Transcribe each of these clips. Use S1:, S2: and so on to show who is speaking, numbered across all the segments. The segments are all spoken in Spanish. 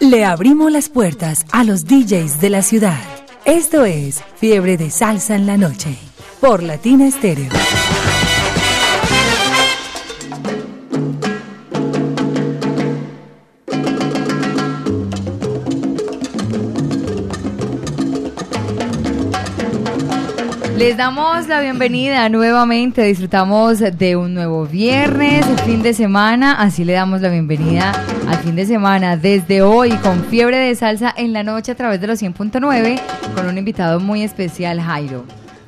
S1: Le abrimos las puertas a los DJs de la ciudad. Esto es Fiebre de Salsa en la Noche por Latina Estéreo.
S2: Les damos la bienvenida nuevamente, disfrutamos de un nuevo viernes, fin de semana, así le damos la bienvenida al fin de semana desde hoy con fiebre de salsa en la noche a través de los 100.9 con un invitado muy especial, Jairo.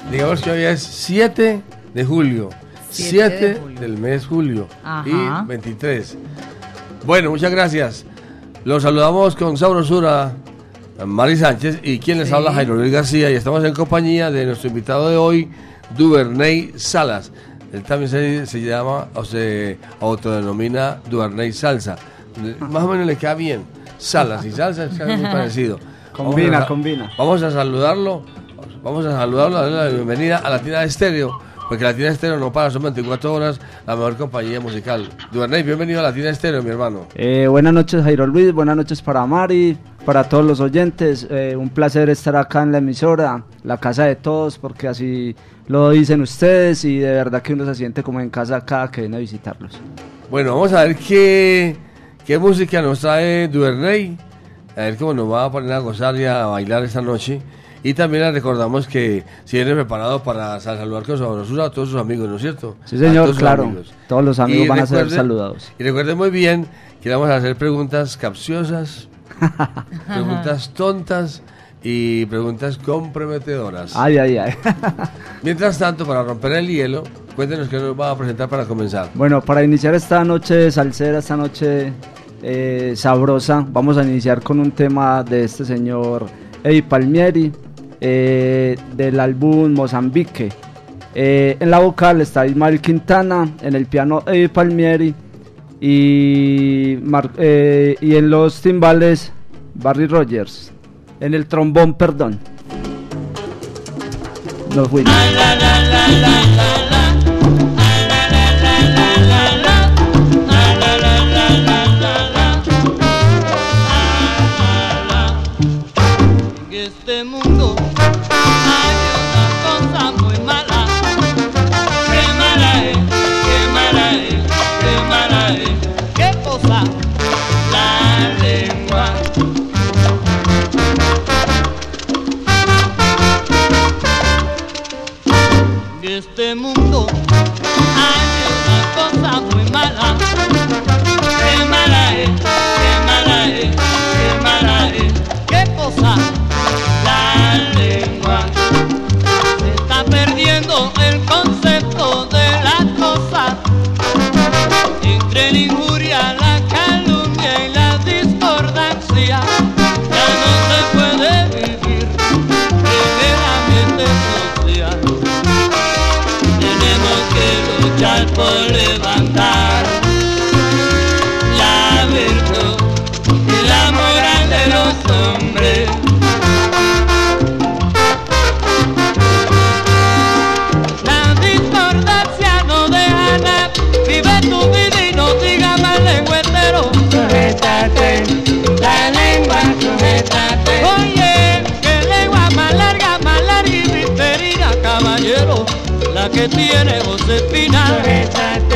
S3: Digamos que hoy es 7 de julio, 7 del mes julio y 23. Bueno, muchas gracias. Los saludamos con sabrosura Mari Sánchez y quien les habla Jairo Luis García y estamos en compañía de nuestro invitado de hoy, Duvernay Salas. Él también se, llama o se autodenomina Duvernay Salsa. Más o menos le queda bien. Salas y salsa es muy parecido.
S4: Combina, combina.
S3: Vamos a saludarlo, vamos a saludarlo, darle la bienvenida a Latina Estéreo porque Latina Estéreo no para, son 24 horas, la mejor compañía musical. Duvernay, bienvenido a Latina Estéreo, mi hermano.
S4: Eh, buenas noches, Jairo Luis, buenas noches para Mari, para todos los oyentes. Eh, un placer estar acá en la emisora, la casa de todos, porque así lo dicen ustedes y de verdad que uno se siente como en casa cada que viene a visitarlos.
S3: Bueno, vamos a ver qué, qué música nos trae Duvernay, a ver cómo nos va a poner a gozar y a bailar esta noche. Y también les recordamos que si viene preparado para saludar con su a todos sus amigos, ¿no es cierto?
S4: Sí, señor, claro. Todos los amigos van a ser saludados.
S3: Y recuerden muy bien que vamos a hacer preguntas capciosas, preguntas tontas y preguntas comprometedoras.
S4: Ay, ay, ay.
S3: Mientras tanto, para romper el hielo, cuéntenos qué nos va a presentar para comenzar.
S4: Bueno, para iniciar esta noche salsera, esta noche eh, sabrosa, vamos a iniciar con un tema de este señor Eddie Palmieri. Eh, del álbum Mozambique. Eh, en la vocal está Ismael Quintana, en el piano Eddie Palmieri y, eh, y en los timbales Barry Rogers. En el trombón, perdón. Nos fuimos. Lord.
S5: Que tiene Josefina.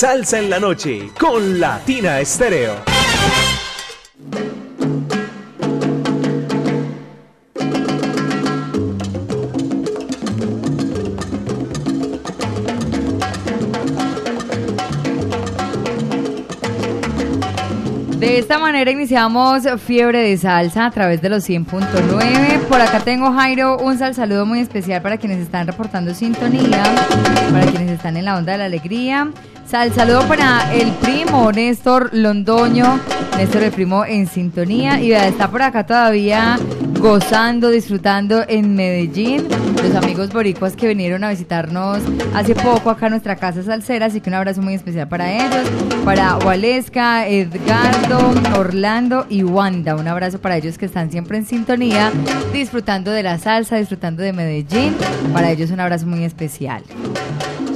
S6: Salsa en la noche con Latina Estéreo.
S2: De esta manera iniciamos Fiebre de Salsa a través de los 100.9. Por acá tengo, Jairo, un sal saludo muy especial para quienes están reportando sintonía, para quienes están en la onda de la alegría. Sal saludo para el primo Néstor Londoño, Néstor el primo en sintonía y está por acá todavía gozando, disfrutando en Medellín. Los amigos boricuas que vinieron a visitarnos hace poco acá a nuestra casa salsera, así que un abrazo muy especial para ellos, para Waleska, Edgardo, Orlando y Wanda. Un abrazo para ellos que están siempre en sintonía, disfrutando de la salsa, disfrutando de Medellín. Para ellos un abrazo muy especial.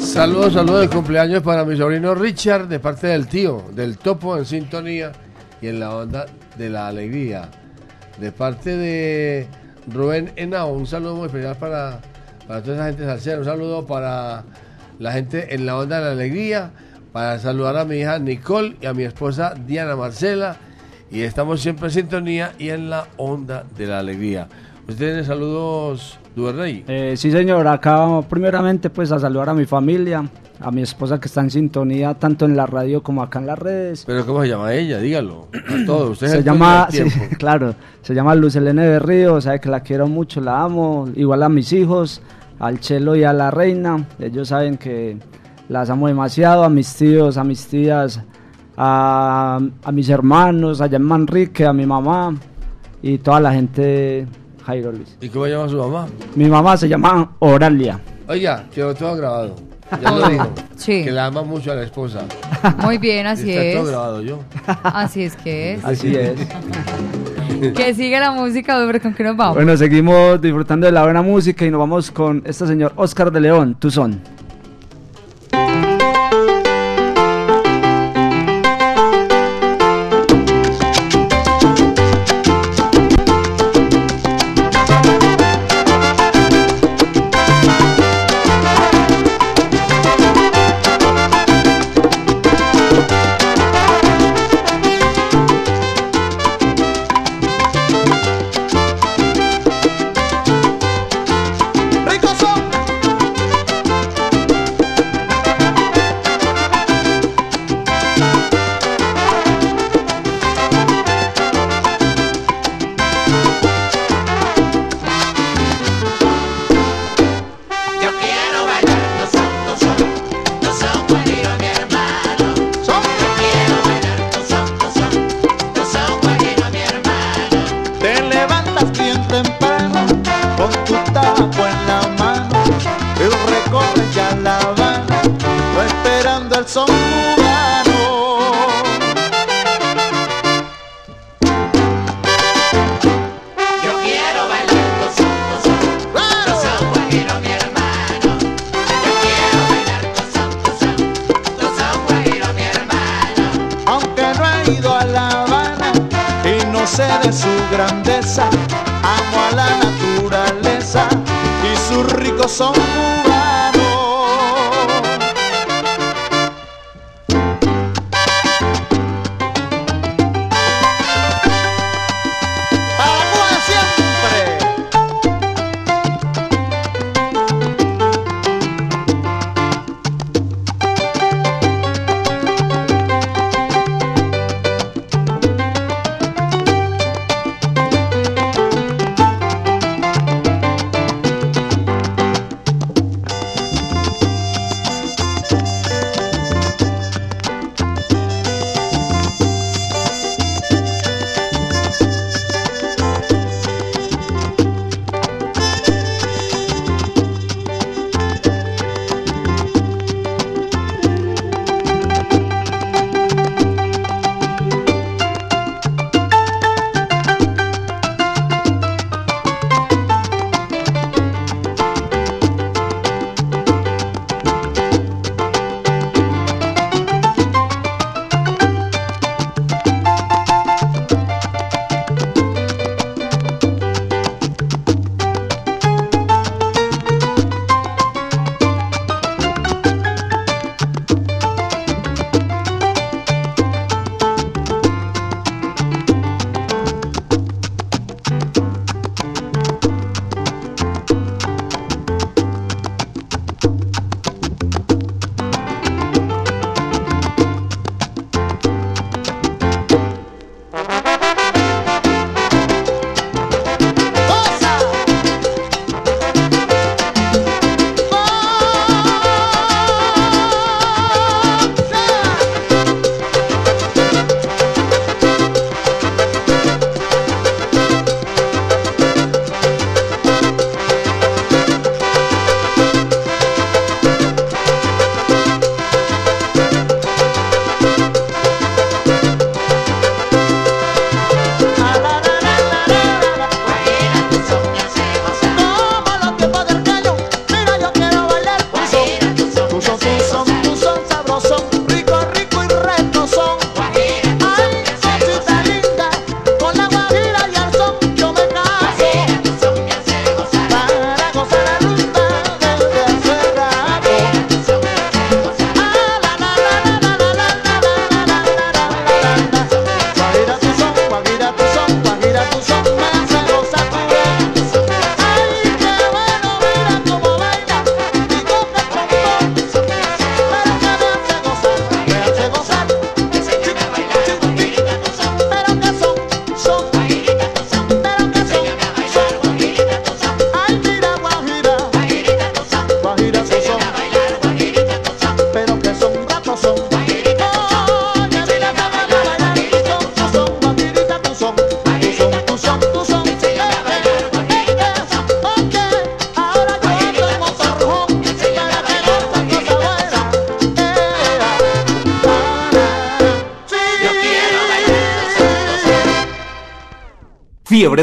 S3: Saludos, saludos de cumpleaños para mi sobrino Richard de parte del tío, del topo en sintonía y en la onda de la alegría de parte de Rubén Henao. Un saludo muy especial para, para toda esa gente salsera. Un saludo para la gente en la onda de la alegría. Para saludar a mi hija Nicole y a mi esposa Diana Marcela. Y estamos siempre en sintonía y en la onda de la alegría. ¿Usted tiene saludos,
S7: Eh, sí, señor. Acá, primeramente, pues a saludar a mi familia, a mi esposa que está en sintonía tanto en la radio como acá en las redes.
S3: Pero ¿cómo se llama ella? Dígalo. A todos. Usted
S7: se llama, claro, se llama Luz Elena de Río, sabe que la quiero mucho, la amo. Igual a mis hijos, al Chelo y a la Reina. Ellos saben que las amo demasiado, a mis tíos, a mis tías, a, a mis hermanos, a en Manrique, a mi mamá y toda la gente Jairo Luis.
S3: ¿Y cómo llama su mamá?
S7: Mi mamá se llama Oralia.
S3: Oiga, quedó todo grabado. Ya lo digo. Sí. Que la ama mucho a la esposa.
S2: Muy bien, así
S3: Está
S2: es.
S3: todo grabado yo.
S2: Así es que es.
S7: Así es.
S2: que sigue la música, ¿con qué nos vamos?
S7: Bueno, seguimos disfrutando de la buena música y nos vamos con este señor Oscar de León, Tuzón.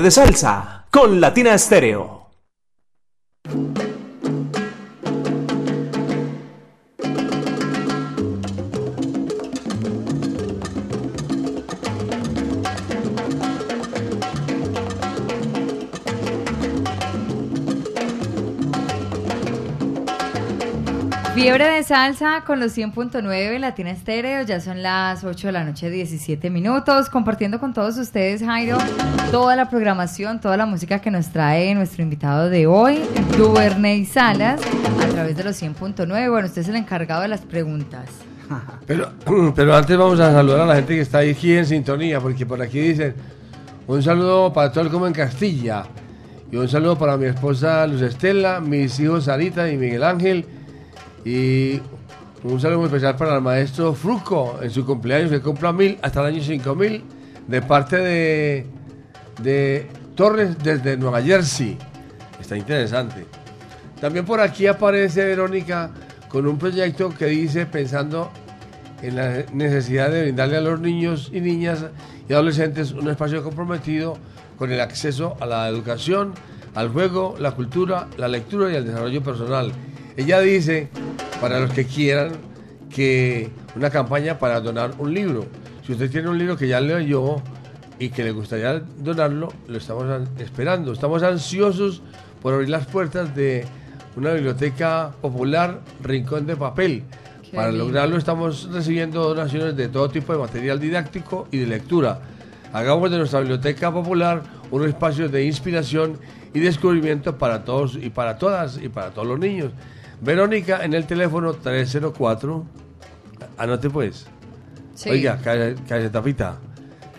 S6: De salsa con Latina Estéreo.
S2: Salsa con los 100.9 Latina Estéreo, ya son las 8 de la noche, 17 minutos, compartiendo con todos ustedes, Jairo, toda la programación, toda la música que nos trae nuestro invitado de hoy, Duvernay Salas, a través de los 100.9. Bueno, usted es el encargado de las preguntas.
S3: Pero, pero antes vamos a saludar a la gente que está aquí en sintonía, porque por aquí dicen un saludo para todo el como en Castilla, y un saludo para mi esposa Luz Estela, mis hijos Sarita y Miguel Ángel, y un saludo muy especial para el maestro Fruco en su cumpleaños, que cumpla mil hasta el año 5000, de parte de, de Torres desde Nueva Jersey. Está interesante. También por aquí aparece Verónica con un proyecto que dice pensando en la necesidad de brindarle a los niños y niñas y adolescentes un espacio comprometido con el acceso a la educación, al juego, la cultura, la lectura y el desarrollo personal ella dice, para los que quieran, que una campaña para donar un libro. Si usted tiene un libro que ya leyó y que le gustaría donarlo, lo estamos esperando. Estamos ansiosos por abrir las puertas de una biblioteca popular Rincón de Papel. para lograrlo estamos recibiendo donaciones de todo tipo de material didáctico y de lectura. Hagamos de nuestra biblioteca popular un espacio de inspiración y descubrimiento para todos y para todas y para todos los niños. Verónica en el teléfono 304. Anote pues. Sí. Oiga, calle, tapita.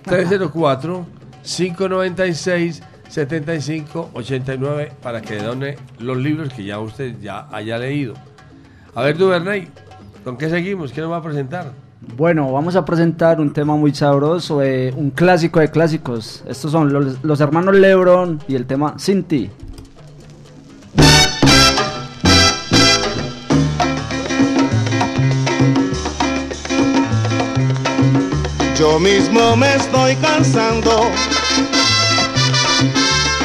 S3: 304 596 7589 para que done los libros que ya usted ya haya leído. A ver, Duvernay, ¿con qué seguimos? ¿Qué nos va a presentar?
S7: Bueno, vamos a presentar un tema muy sabroso, eh, un clásico de clásicos. Estos son los, los hermanos Lebron y el tema Sin
S8: Yo mismo me estoy cansando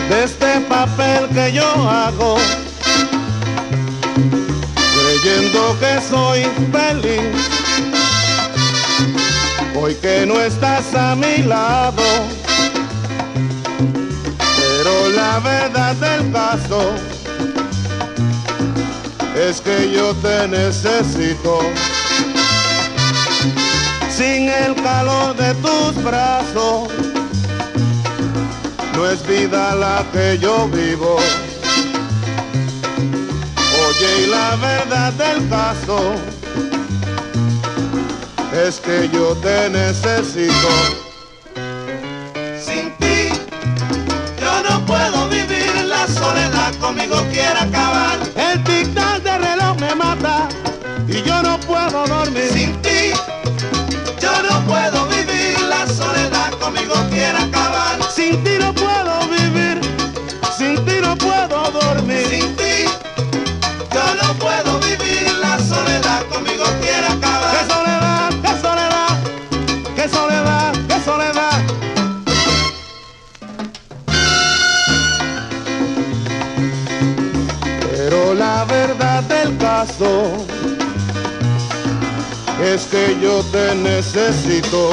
S8: de este papel que yo hago, creyendo que soy feliz. Hoy que no estás a mi lado, pero la verdad del caso es que yo te necesito sin el calor de tus brazos. No es vida la que yo vivo. Oye, y la verdad del caso es que yo te necesito. Sin ti yo no puedo vivir, la soledad conmigo quiere acabar. El tic de reloj me mata y yo no puedo dormir. Sin ti acabar. Sin ti no puedo vivir, sin ti no puedo dormir. Sin ti yo no puedo vivir, la soledad conmigo quiere acabar. Qué soledad, qué soledad, qué soledad, qué soledad. Pero la verdad del caso es que yo te necesito.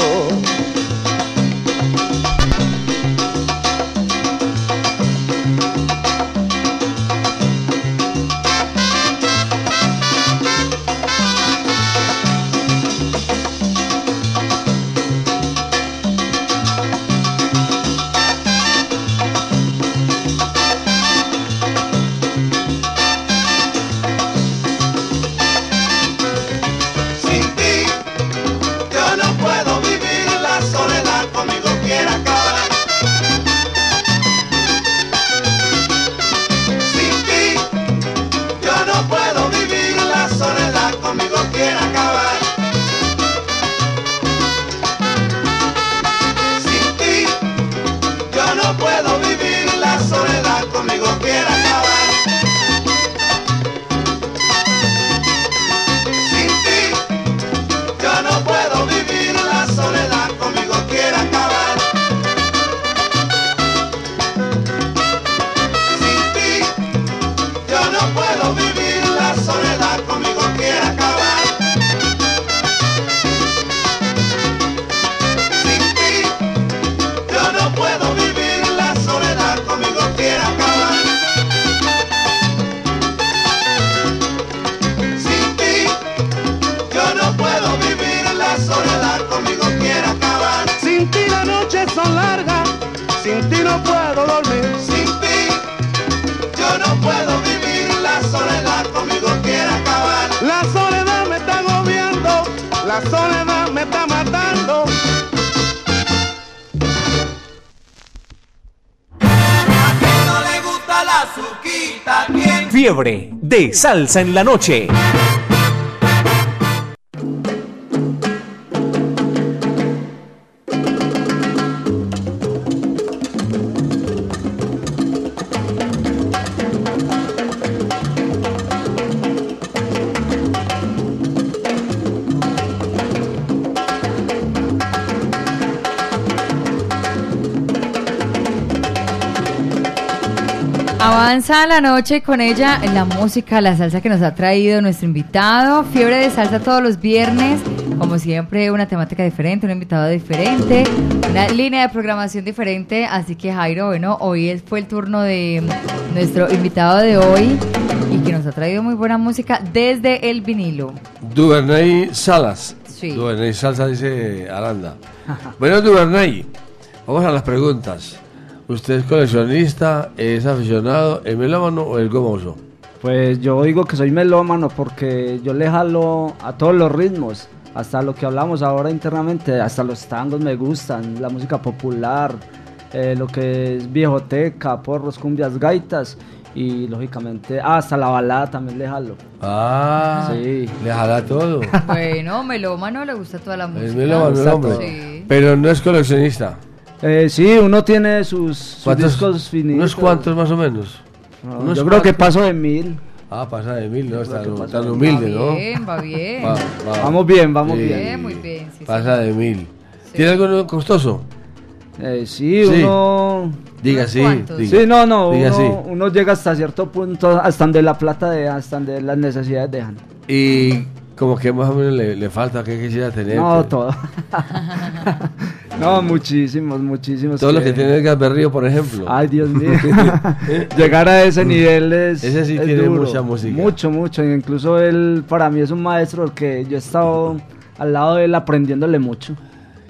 S6: De salsa en la noche.
S2: Avanza la noche con ella la música, la salsa que nos ha traído nuestro invitado. Fiebre de salsa todos los viernes. Como siempre, una temática diferente, un invitado diferente, una línea de programación diferente. Así que Jairo, bueno, hoy fue el turno de nuestro invitado de hoy y que nos ha traído muy buena música desde el vinilo.
S3: Duvernay Salas.
S2: Sí.
S3: Duvernay Salsa dice Aranda. bueno, Duvernay, vamos a las preguntas. ¿Usted es coleccionista, es aficionado, el melómano o el gomoso?
S7: Pues yo digo que soy melómano porque yo le jalo a todos los ritmos, hasta lo que hablamos ahora internamente, hasta los tangos me gustan, la música popular, eh, lo que es viejoteca, porros, cumbias, gaitas y lógicamente ah, hasta la balada también le jalo.
S3: Ah,
S7: Sí.
S3: le jala todo.
S2: Bueno, melómano le gusta toda la música.
S3: Es melómano el hombre.
S2: Sí.
S3: Pero no es coleccionista.
S7: Eh, sí, uno tiene sus, sus
S3: ¿Cuántos-
S7: discos finitos.
S3: ¿Unos cuantos más o menos?
S7: No,
S3: unos
S7: yo creo que paso de mil.
S3: Ah, pasa de mil, ¿no? Está
S7: de-
S3: humilde,
S2: va
S3: ¿no?
S2: bien, va bien.
S3: Va- va.
S7: Vamos bien, vamos
S3: Sí.
S7: bien.
S2: Bien, muy bien, sí,
S3: Pasa de mil. ¿Tiene algo costoso?
S7: Eh, sí,
S3: Sí.
S7: uno...
S3: Diga
S2: ¿Unos
S3: sí. diga.
S7: Sí, no, no,
S3: Diga
S7: uno,
S3: sí.
S7: uno llega hasta cierto punto, hasta donde la plata deja, hasta donde las necesidades dejan.
S3: Y como que más o menos le, le falta, ¿qué quisiera tener?
S7: No,
S3: Que-
S7: todo. no, muchísimos, muchísimos.
S3: Todo lo que tiene el Berrío, por ejemplo.
S7: Ay, Dios mío. Llegar a ese nivel es.
S3: Ese sí
S7: es
S3: tiene
S7: duro.
S3: mucha música.
S7: Mucho, mucho. Incluso él, para mí, es un maestro que yo he estado al lado de él aprendiéndole mucho.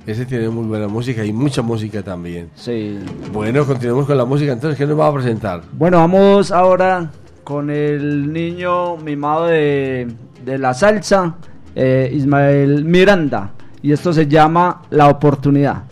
S3: Ese tiene muy buena música y mucha música también.
S7: Sí.
S3: Bueno, continuemos con la música. Entonces, ¿qué nos va a presentar?
S7: Bueno, vamos ahora con el niño mimado de, de la salsa, eh, Ismael Miranda. Y esto se llama La Oportunidad.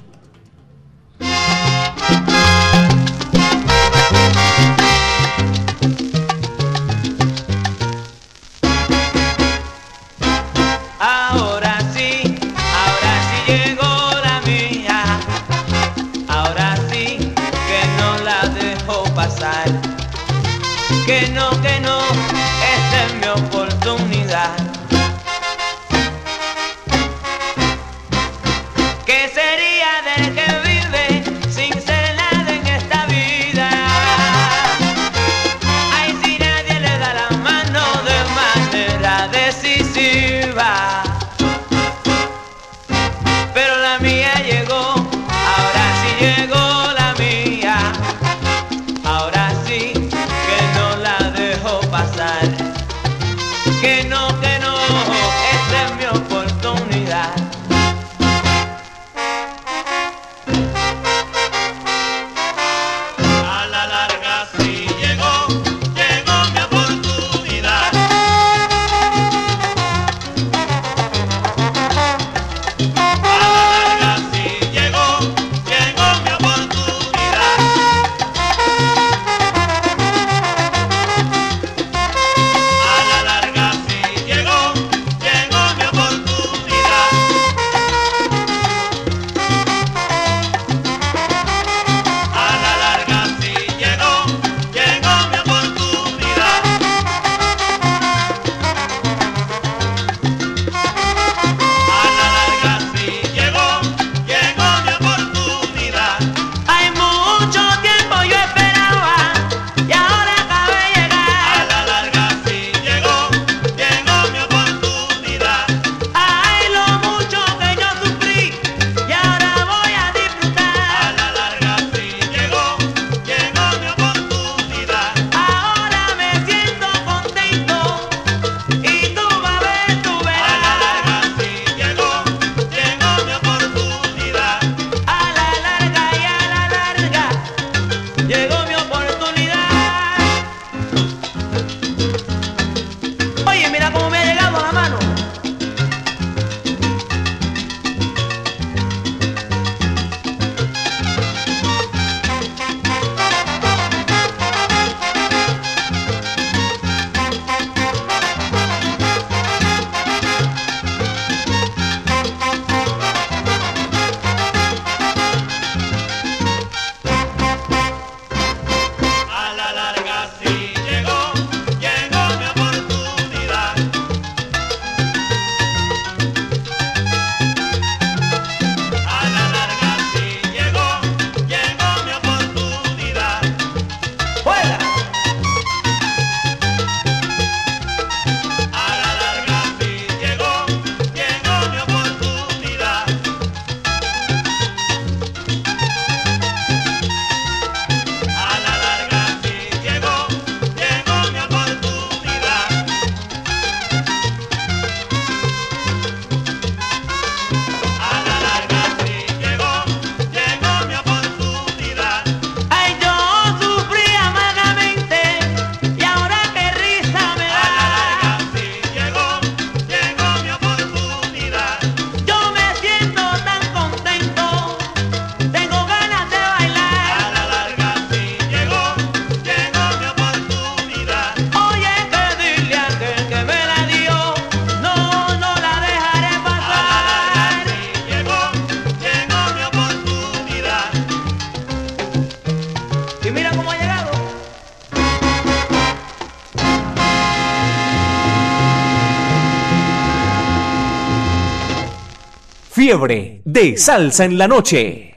S6: Fiebre de salsa en la noche.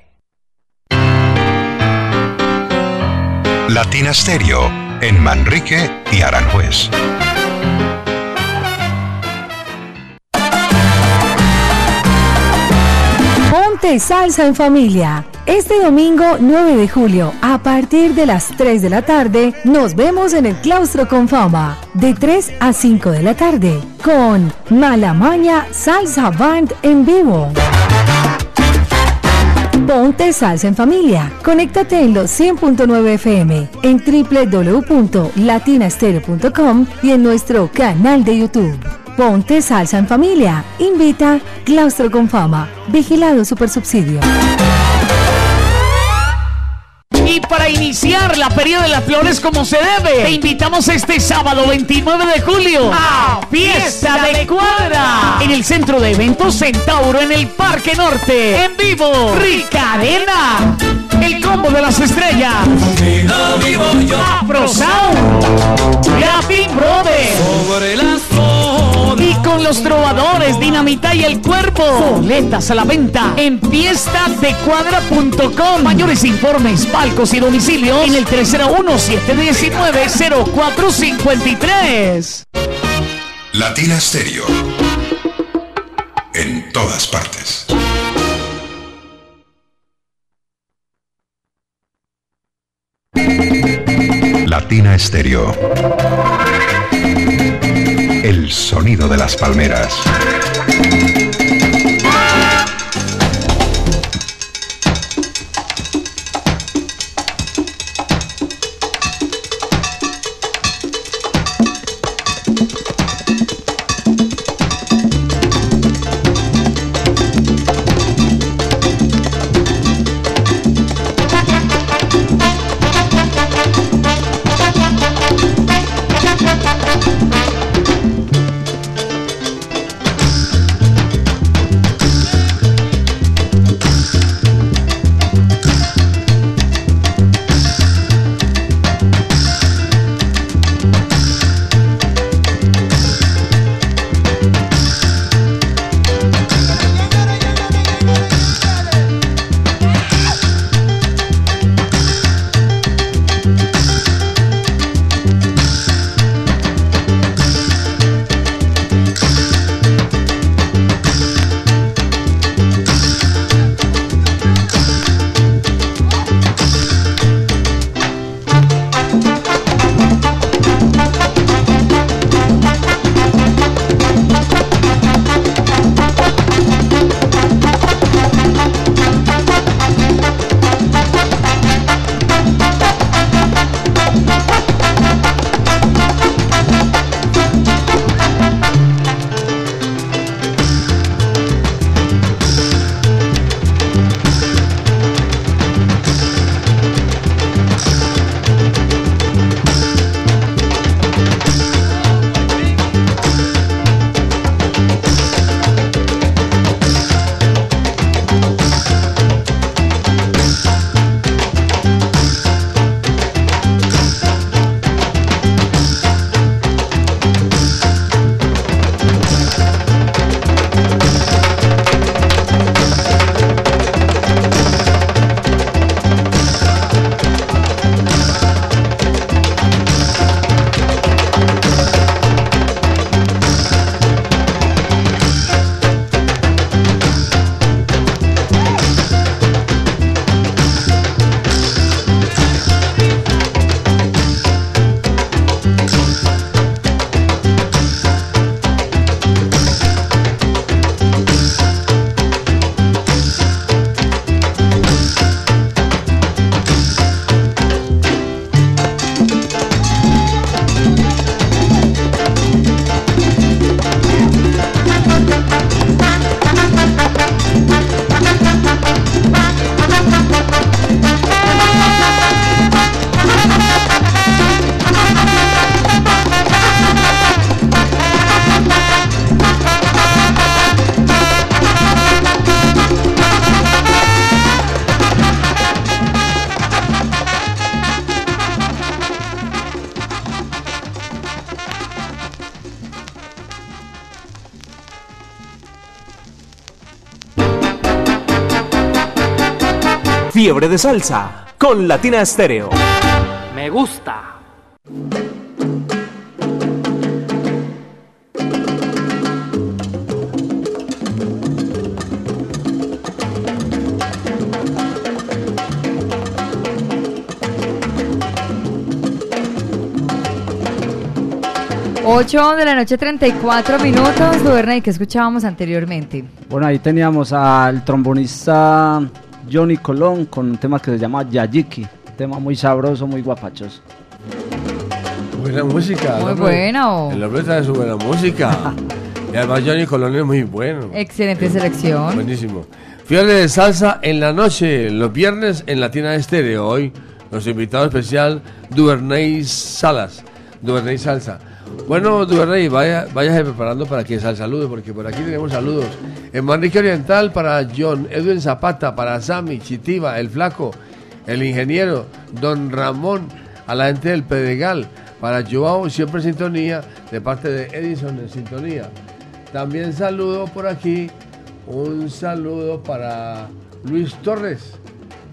S9: Latina Stereo en Manrique y Aranjuez.
S1: Ponte salsa en familia. Este domingo 9 de julio, a partir de las 3 de la tarde, nos vemos en el Claustro con Fama, de 3 a 5 de la tarde, con Malamaña Salsa Band en vivo. Ponte salsa en familia. Conéctate en los 100.9 FM, en www.latinastereo.com y en nuestro canal de YouTube. Ponte salsa en familia. Invita Claustro con Fama. Vigilado Supersubsidio.
S10: Y para iniciar la periodo de las flores como se debe, te invitamos este sábado 29 de julio a Fiesta de Cuadra en el centro de eventos Centauro en el Parque Norte. En vivo, Ricarena, el combo de las estrellas, Afro Sound, Latin Brothers con los trovadores Dinamita y el Cuerpo. Boletas a la venta en fiestadecuadra.com. Mayores informes, palcos y domicilio en el 301-719-0453.
S9: Latina Stereo. En todas partes. Latina Stereo. El sonido de las palmeras.
S6: Fiebre de salsa con Latina Estéreo.
S10: Me gusta.
S2: 8 de la noche, 34 minutos. ¿y ¿qué escuchábamos anteriormente?
S7: Bueno, ahí teníamos al trombonista Johnny Colón con un tema que se llama Yayiki. Un tema muy sabroso, muy guapachoso.
S3: Buena música.
S2: Muy bueno.
S3: El hombre de su buena música. y además Johnny Colón es muy bueno.
S2: Excelente selección.
S3: Buenísimo. Fiebre de salsa en la noche, los viernes en Latina Estéreo. Hoy, nuestro invitado especial, Duvernay Salas. Duvernay Salsa. Bueno, Duverrey, vaya, váyase preparando para que sal salude, porque por aquí tenemos saludos. En Manrique Oriental para John, Edwin Zapata, para Sammy, Chitiva, el Flaco, el ingeniero, Don Ramón, a la gente del Pedregal, para Joao, siempre en sintonía, de parte de Edison en sintonía. También saludo por aquí, un saludo para Luis Torres,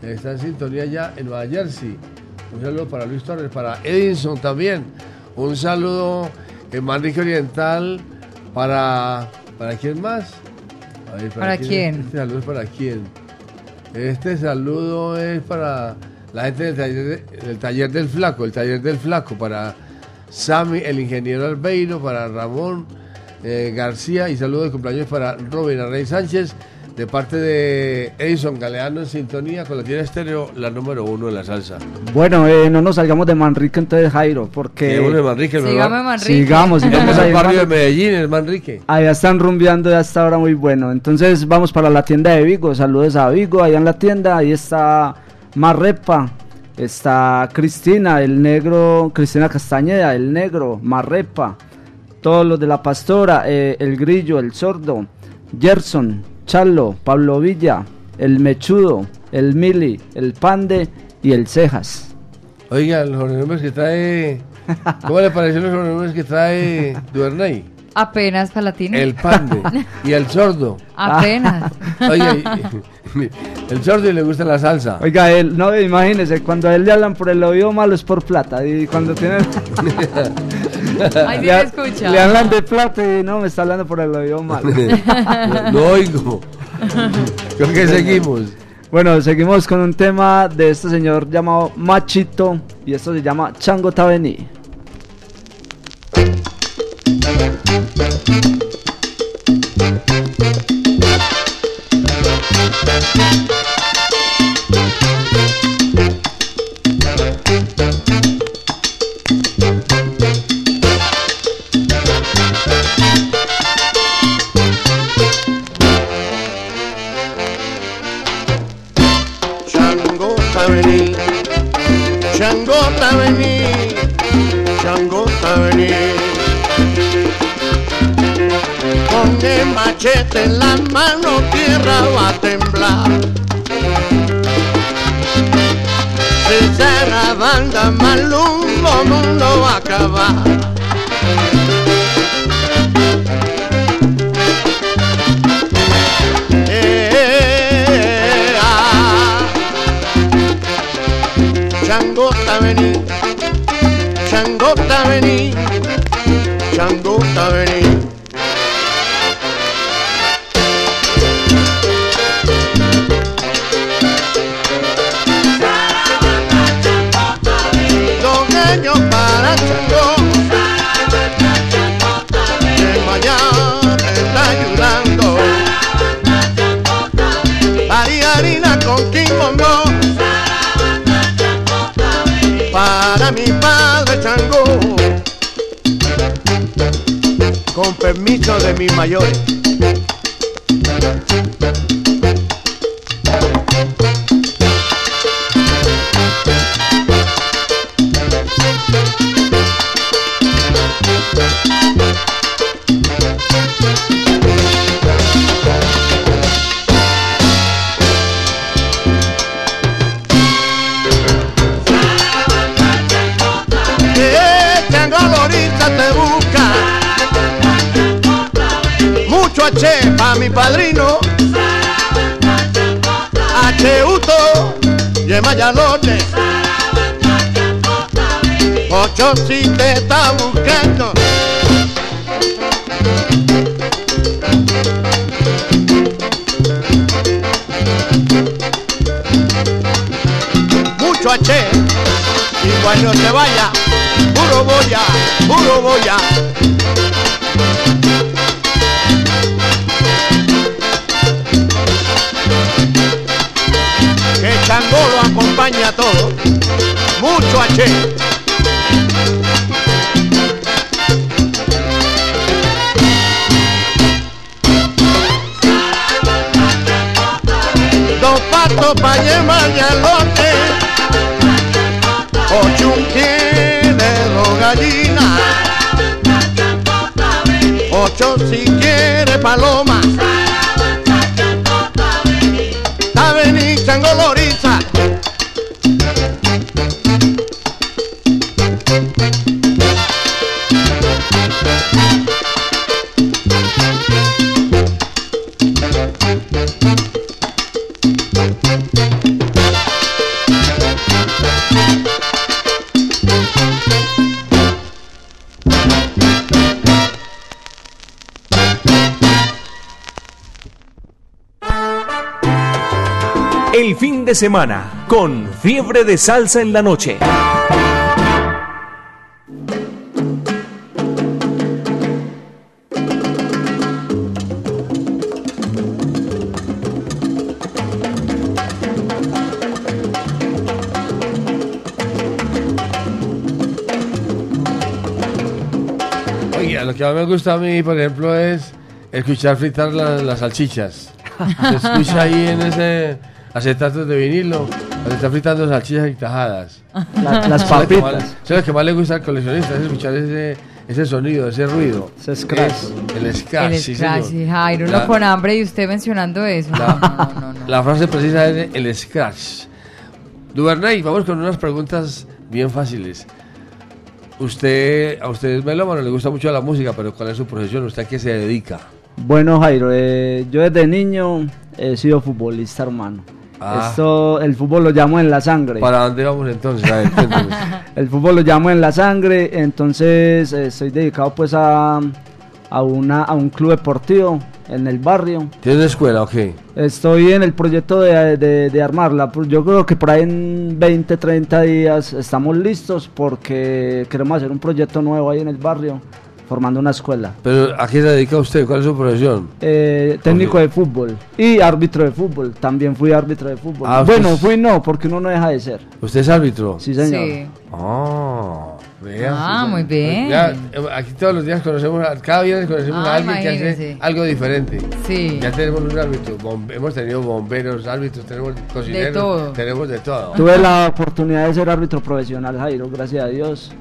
S3: que está en sintonía ya en Nueva Jersey. Un saludo para Luis Torres, para Edison también. Un saludo Manrique Oriental para. ¿Para quién más?
S2: ¿Para, quién?
S3: Este saludo es para quién. Este saludo es para la gente del taller, del Flaco, el taller del Flaco, para Sammy, el ingeniero Albeiro, para Ramón eh, García y saludo de cumpleaños para Robin Rey Sánchez de parte de Edison Galeano en sintonía con la tienda estéreo, la número uno en la salsa.
S7: Bueno, eh, no nos salgamos de Manrique entonces, Jairo, porque...
S3: Sigamos de Manrique,
S2: Sigamos Manrique.
S7: Sigamos,
S3: sigamos ahí. barrio de Medellín, es Manrique.
S7: Allá están rumbeando ya hasta ahora muy bueno. Entonces vamos para la tienda de Vigo, saludos a Vigo, allá en la tienda, ahí está Marrepa, está Cristina, el negro, Cristina Castañeda, el negro, Marrepa, todos los de la pastora, eh, el grillo, el sordo, Gerson, Charlo, Pablo Villa, el Mechudo, el Mili, el Pande y el Cejas.
S3: Oiga, los nombres que trae. ¿Cómo le parecen los nombres que trae Duernay?
S2: Apenas palatino.
S3: El Pande y el sordo.
S2: Apenas.
S3: Oiga, el sordo le gusta la salsa.
S7: Oiga, él, no, imagínese, cuando a él le hablan por el oído malo es por plata. Y cuando tiene.
S2: Ahí le, escucha.
S7: Le hablan de plata y no, me está hablando por el oído malo.
S3: no, oigo. Creo que seguimos.
S7: Bueno, seguimos con un tema de este señor llamado Machito. Y esto se llama Chango Tavení.
S11: en la mano, tierra va a temblar. Si será banda malungo, mundo va a acabar. Eh, ah. Changota vení, Changota vení, Changota vení. Permiso de mis mayores. Yema Yalote. Ocho si te está buscando. Mucho H, igual no te vaya, puro boya, puro boya. Lo acompaña todo, mucho H. Dos patos pa' llevar lote, ocho quiere dos gallinas, ocho si quiere paloma.
S6: Semana con fiebre de salsa en la noche.
S3: Oiga, lo que más me gusta a mí, por ejemplo, es escuchar fritar la- las salchichas. Se escucha ahí en ese acetato de vinilo, cuando está fritando salchichas y tajadas.
S7: La- las papitas.
S3: Eso es lo que más le gusta al coleccionista, es escuchar ese, ese sonido, ese ruido.
S7: Ese scratch.
S3: El scratch,
S2: El
S3: sí,
S2: scratch, sí, Jairo, uno
S3: La-
S2: con hambre y usted mencionando eso.
S3: La,
S2: No, no, no, no.
S3: la frase precisa es el scratch. Duvernay, vamos con unas preguntas bien fáciles. Usted, a usted es melómano, le gusta mucho la música, pero ¿cuál es su profesión? ¿Usted a qué se dedica?
S7: Bueno, Jairo, eh, yo desde niño he sido futbolista, hermano.
S3: Ah.
S7: Esto, el fútbol lo llamo en la sangre.
S3: ¿Para dónde vamos entonces? A ver.
S7: El fútbol lo llamo en la sangre, entonces eh, estoy dedicado pues a, a, una, a un club deportivo en el barrio.
S3: ¿Tiene una escuela o qué?
S7: Estoy en el proyecto de, de- de armarla. Pues Yo creo que por ahí en 20, 30 días estamos listos porque queremos hacer un proyecto nuevo ahí en el barrio, formando una escuela.
S3: ¿Pero a qué se dedica usted? ¿Cuál es su profesión?
S7: Eh, técnico de fútbol y árbitro de fútbol. También fui árbitro de fútbol.
S3: Ah,
S7: bueno, fui no, porque uno no deja de ser.
S3: ¿Usted es árbitro?
S7: Sí, señor.
S2: Sí.
S3: Ah, vea.
S2: Ah, muy bien.
S3: Ya, eh, aquí todos los días conocemos, cada viernes conocemos
S2: Ah,
S3: a alguien que hace
S2: imagínese.
S3: algo diferente.
S2: Sí.
S3: Ya tenemos un árbitro, bom- hemos tenido bomberos, árbitros, tenemos cocineros,
S2: todo.
S3: tenemos de todo.
S7: Tuve la oportunidad de ser árbitro profesional, Jairo, gracias a Dios.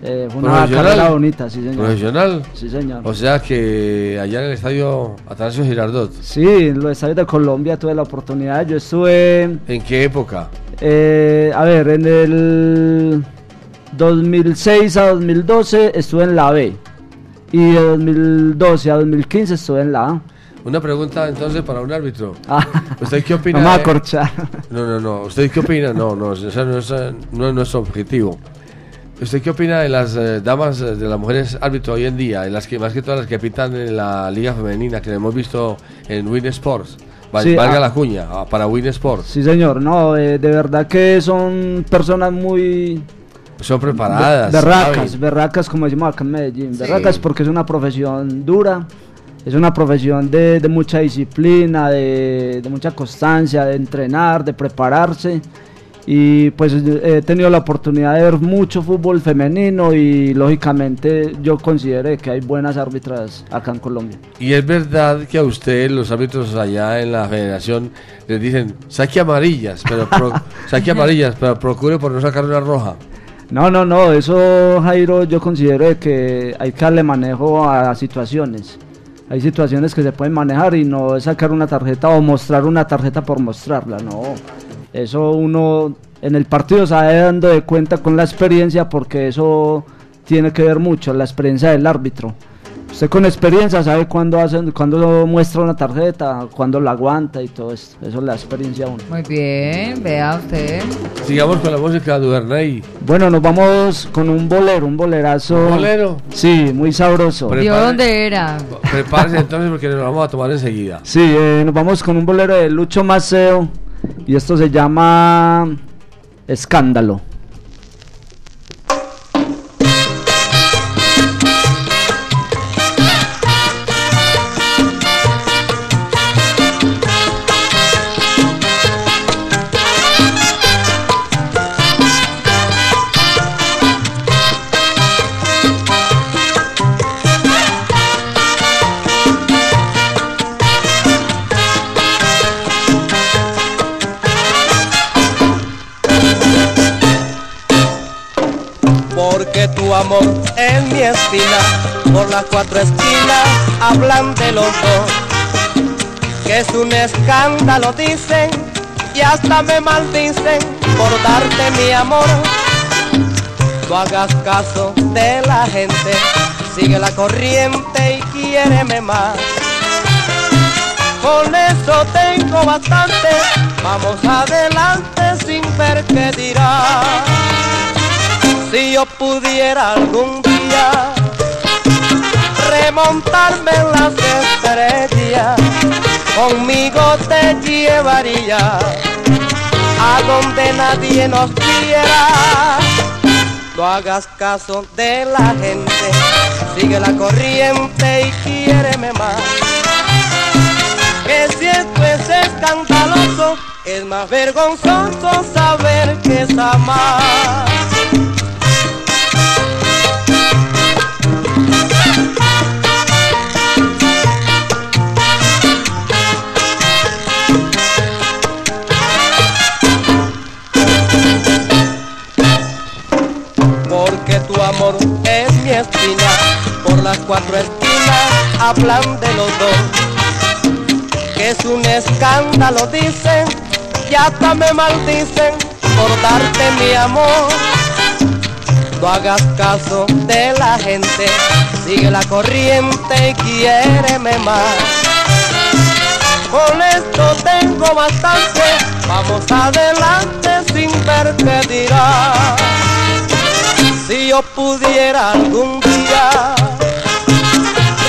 S7: Eh, fue una carrera bonita, sí, señor.
S3: ¿Profesional?
S7: Sí, señor.
S3: O sea que allá en el estadio Atanasio Girardot.
S7: Sí, en los estadios de Colombia tuve la oportunidad. Yo estuve,
S3: ¿En qué época?
S7: eh, a ver, en el 2006 a 2012 estuve en la B. Y de 2012 a 2015 estuve en la A.
S3: Una pregunta entonces para un árbitro.
S7: Ah,
S3: ¿Usted qué opina?
S7: no me.
S3: No, no, no. ¿Usted qué opina? No, no, ese no es, no es nuestro objetivo. ¿Usted qué opina de las eh, damas, eh, de las mujeres árbitros hoy en día? De las que, más que todas las que pitan en la liga femenina, que hemos visto en Win Sports.
S7: Sí,
S3: valga
S7: ah.
S3: la cuña, ah, para Win Sports.
S7: Sí, señor, no, eh, de verdad que son personas muy
S3: Son preparadas.
S7: berracas, berracas como decimos acá en Medellín,
S2: Sí.
S7: berracas porque es una profesión dura, es una profesión de, de mucha disciplina, de, de mucha constancia, de entrenar, de prepararse. Y pues he tenido la oportunidad de ver mucho fútbol femenino y lógicamente yo considero que hay buenas árbitras acá en Colombia.
S3: Y es verdad que a usted, los árbitros allá en la federación, les dicen, saque amarillas, pero pro- saque amarillas, pero procure por no sacar una roja.
S7: No, no, no, eso Jairo yo considero de que hay que darle manejo a situaciones. Hay situaciones que se pueden manejar y no es sacar una tarjeta o mostrar una tarjeta por mostrarla, no. Eso uno en el partido se va dando de cuenta con la experiencia porque eso tiene que ver mucho, la experiencia del árbitro. Usted con experiencia sabe cuándo, hacen, cuándo muestra una tarjeta, cuándo la aguanta y todo esto. Eso es la experiencia uno.
S2: Muy bien, vea usted.
S3: Sigamos con la música de Duvernay.
S7: Bueno, nos vamos con un bolero, un bolerazo.
S3: ¿Un bolero?
S7: Sí, muy sabroso.
S2: ¿De dónde era?
S3: Prepárese entonces porque nos lo vamos a tomar enseguida.
S7: Sí, eh, nos vamos con un bolero de Lucho Maceo y esto se llama Escándalo.
S12: Por las cuatro esquinas hablan de los dos, que es un escándalo dicen y hasta me maldicen por darte mi amor. No hagas caso de la gente, sigue la corriente y quiéreme más. Con eso tengo bastante, vamos adelante sin ver qué dirás. Si yo pudiera algún remontarme en las estrellas, conmigo te llevaría a donde nadie nos quiera. No hagas caso de la gente, sigue la corriente y quiéreme más. Que si esto es escandaloso, es más vergonzoso saber que es amar. Por las cuatro esquinas hablan de los dos. Que es un escándalo, dicen, y hasta me maldicen por darte mi amor. No hagas caso de la gente, sigue la corriente y quiéreme más. Con esto tengo bastante, vamos adelante sin ver qué dirás. Si yo pudiera algún día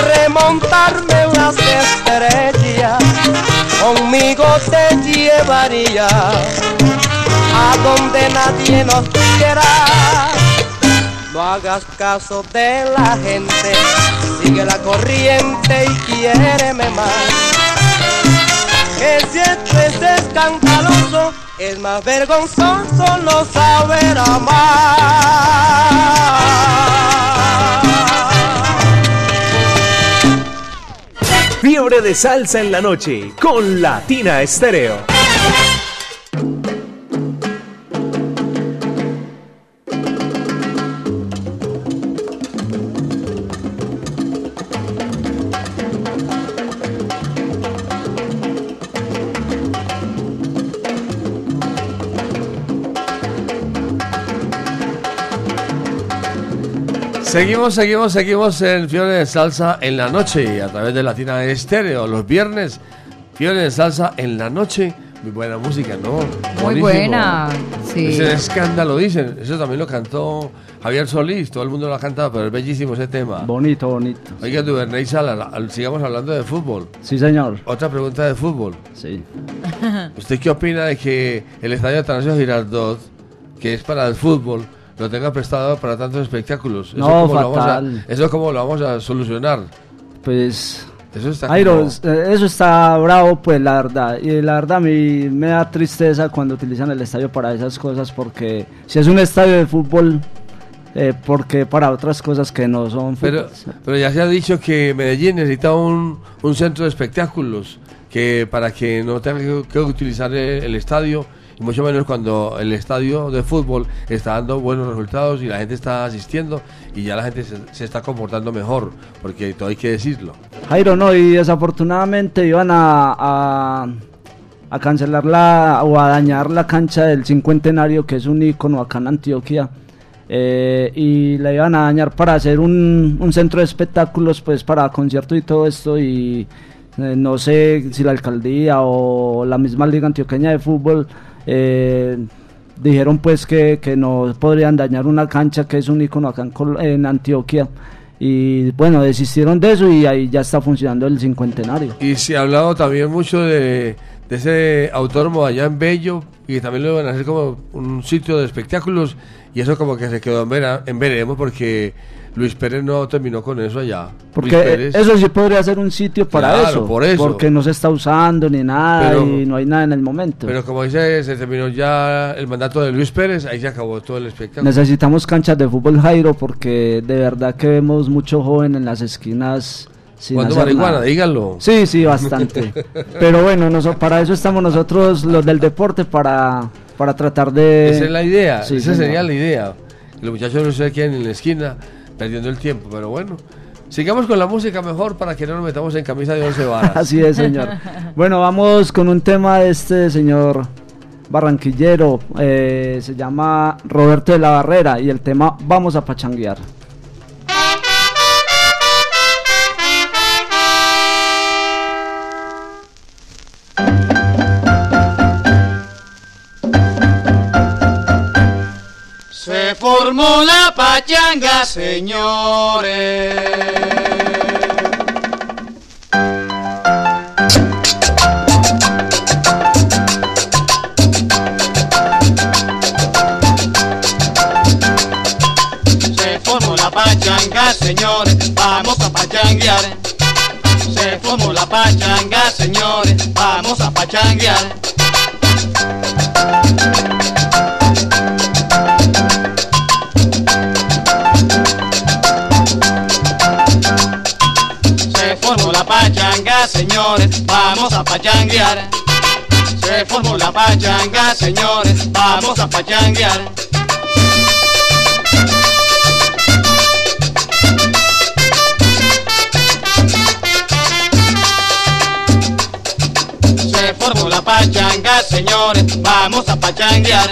S12: remontarme las estrellas, conmigo te llevaría a donde nadie nos quiera. No hagas caso de la gente, sigue la corriente y quiéreme más. Que si esto es escandaloso, es más vergonzoso no saber amar.
S6: Fiebre de salsa en la noche con Latina Estéreo.
S3: Seguimos, seguimos, seguimos en Fiebre de Salsa en la noche a través de Latina Estéreo. Los viernes, Fiebre de Salsa en la noche. Muy buena música, ¿no?
S2: Muy buena, sí.
S3: Ese escándalo, dicen. Eso también lo cantó Javier Solís. Todo el mundo lo ha cantado, pero es bellísimo ese tema.
S7: Bonito, bonito.
S3: Oiga, Duvernay Sala, sigamos hablando de fútbol.
S7: Sí, señor.
S3: Otra pregunta de fútbol.
S7: Sí.
S3: ¿Usted qué opina de que el Estadio Atanasio Girardot, que es para el fútbol, lo tenga prestado para tantos espectáculos.
S7: No, ¿Eso fatal.
S3: ¿Eso cómo lo vamos a solucionar?
S7: Pues... Eso está, eh, eso está bravo, pues la verdad. Y la verdad a mí me da tristeza cuando utilizan el estadio para esas cosas porque si es un estadio de fútbol, eh, porque para otras cosas que no son
S3: pero, pero ya se ha dicho que Medellín necesita un, un centro de espectáculos que para que no tenga que, utilizar el estadio mucho menos cuando el estadio de fútbol está dando buenos resultados y la gente está asistiendo y ya la gente se, está comportando mejor, porque todo hay que decirlo.
S7: Jairo, no, y desafortunadamente iban a, a, cancelar la o a dañar la cancha del cincuentenario, que es un icono acá en Antioquia. eh, y la iban a dañar para hacer un, un centro de espectáculos, pues para conciertos y todo esto y eh, no sé si la alcaldía o la misma liga antioqueña de fútbol eh, dijeron pues que, que no podrían dañar una cancha que es un icono acá en, Col- en Antioquia. Y bueno desistieron de eso y ahí ya está funcionando el cincuentenario.
S3: Y se ha hablado también mucho de, de ese autónomo allá en Bello y también lo van a hacer como un sitio de espectáculos y eso como que se quedó en, vera- en veremos porque Luis Pérez no terminó con eso allá.
S7: Porque
S3: Pérez-
S7: eso sí podría ser un sitio para
S3: Claro,
S7: eso,
S3: por eso.
S7: porque no se está usando ni nada
S3: Pero-
S7: y no hay nada en el momento
S3: Pero como dice, se terminó ya el mandato de Luis Pérez, ahí se acabó todo el espectáculo.
S7: Necesitamos canchas de fútbol Jairo porque de verdad que vemos mucho joven en las esquinas sin
S3: ¿Cuándo
S7: hacer
S3: marihuana?
S7: nada.
S3: Díganlo.
S7: Sí, sí, bastante. Pero bueno, noso- para eso estamos nosotros los del deporte para, para tratar de...
S3: Esa es la idea,
S7: Sí,
S3: esa
S7: señor.
S3: sería la idea. Los muchachos no se queden en la esquina perdiendo el tiempo, pero bueno. Sigamos con la música mejor para que no nos metamos en camisa de once varas.
S7: Así es, señor. Bueno, vamos con un tema de este señor barranquillero. eh, se llama Roberto de la Barrera y el tema Vamos a pachanguear.
S13: Formó la pachanga, señores. Se formó la pachanga, señores, vamos a pachanguear. Se formó la pachanga, señores, vamos a pachanguear. Pachanga, señores, vamos a pachanguear. Se formó la pachanga, señores, vamos a pachanguear. Se formó la pachanga, señores, vamos a pachanguear.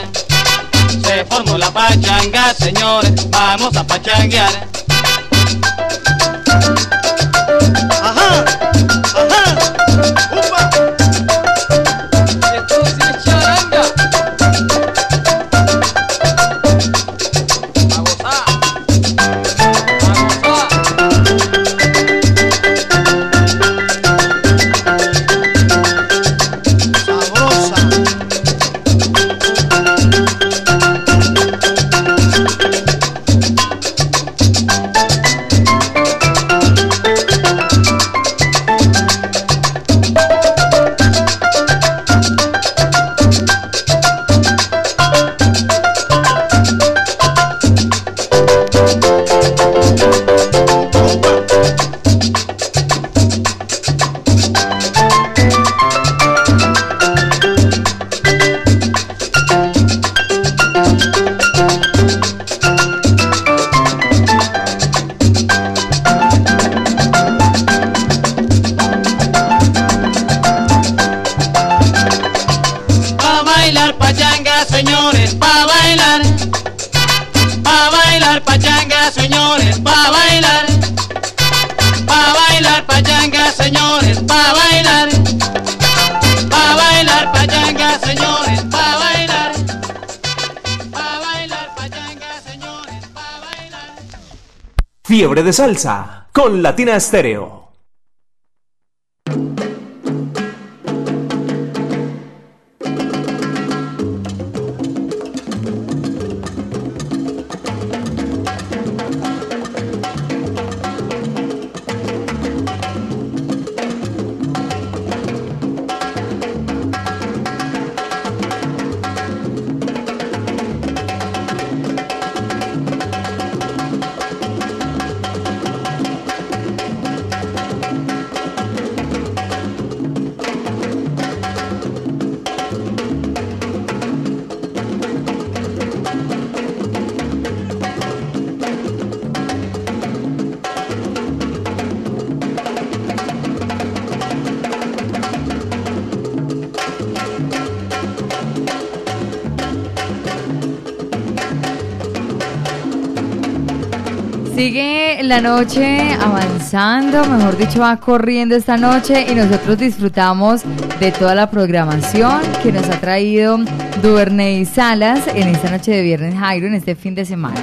S13: Se formó la pachanga, señores, vamos a pachanguear.
S6: De salsa con Latina Estéreo.
S2: Noche avanzando, mejor dicho, va corriendo esta noche y nosotros disfrutamos de toda la programación que nos ha traído Duvernay Salas en esta noche de Viernes Jairo, en este fin de semana.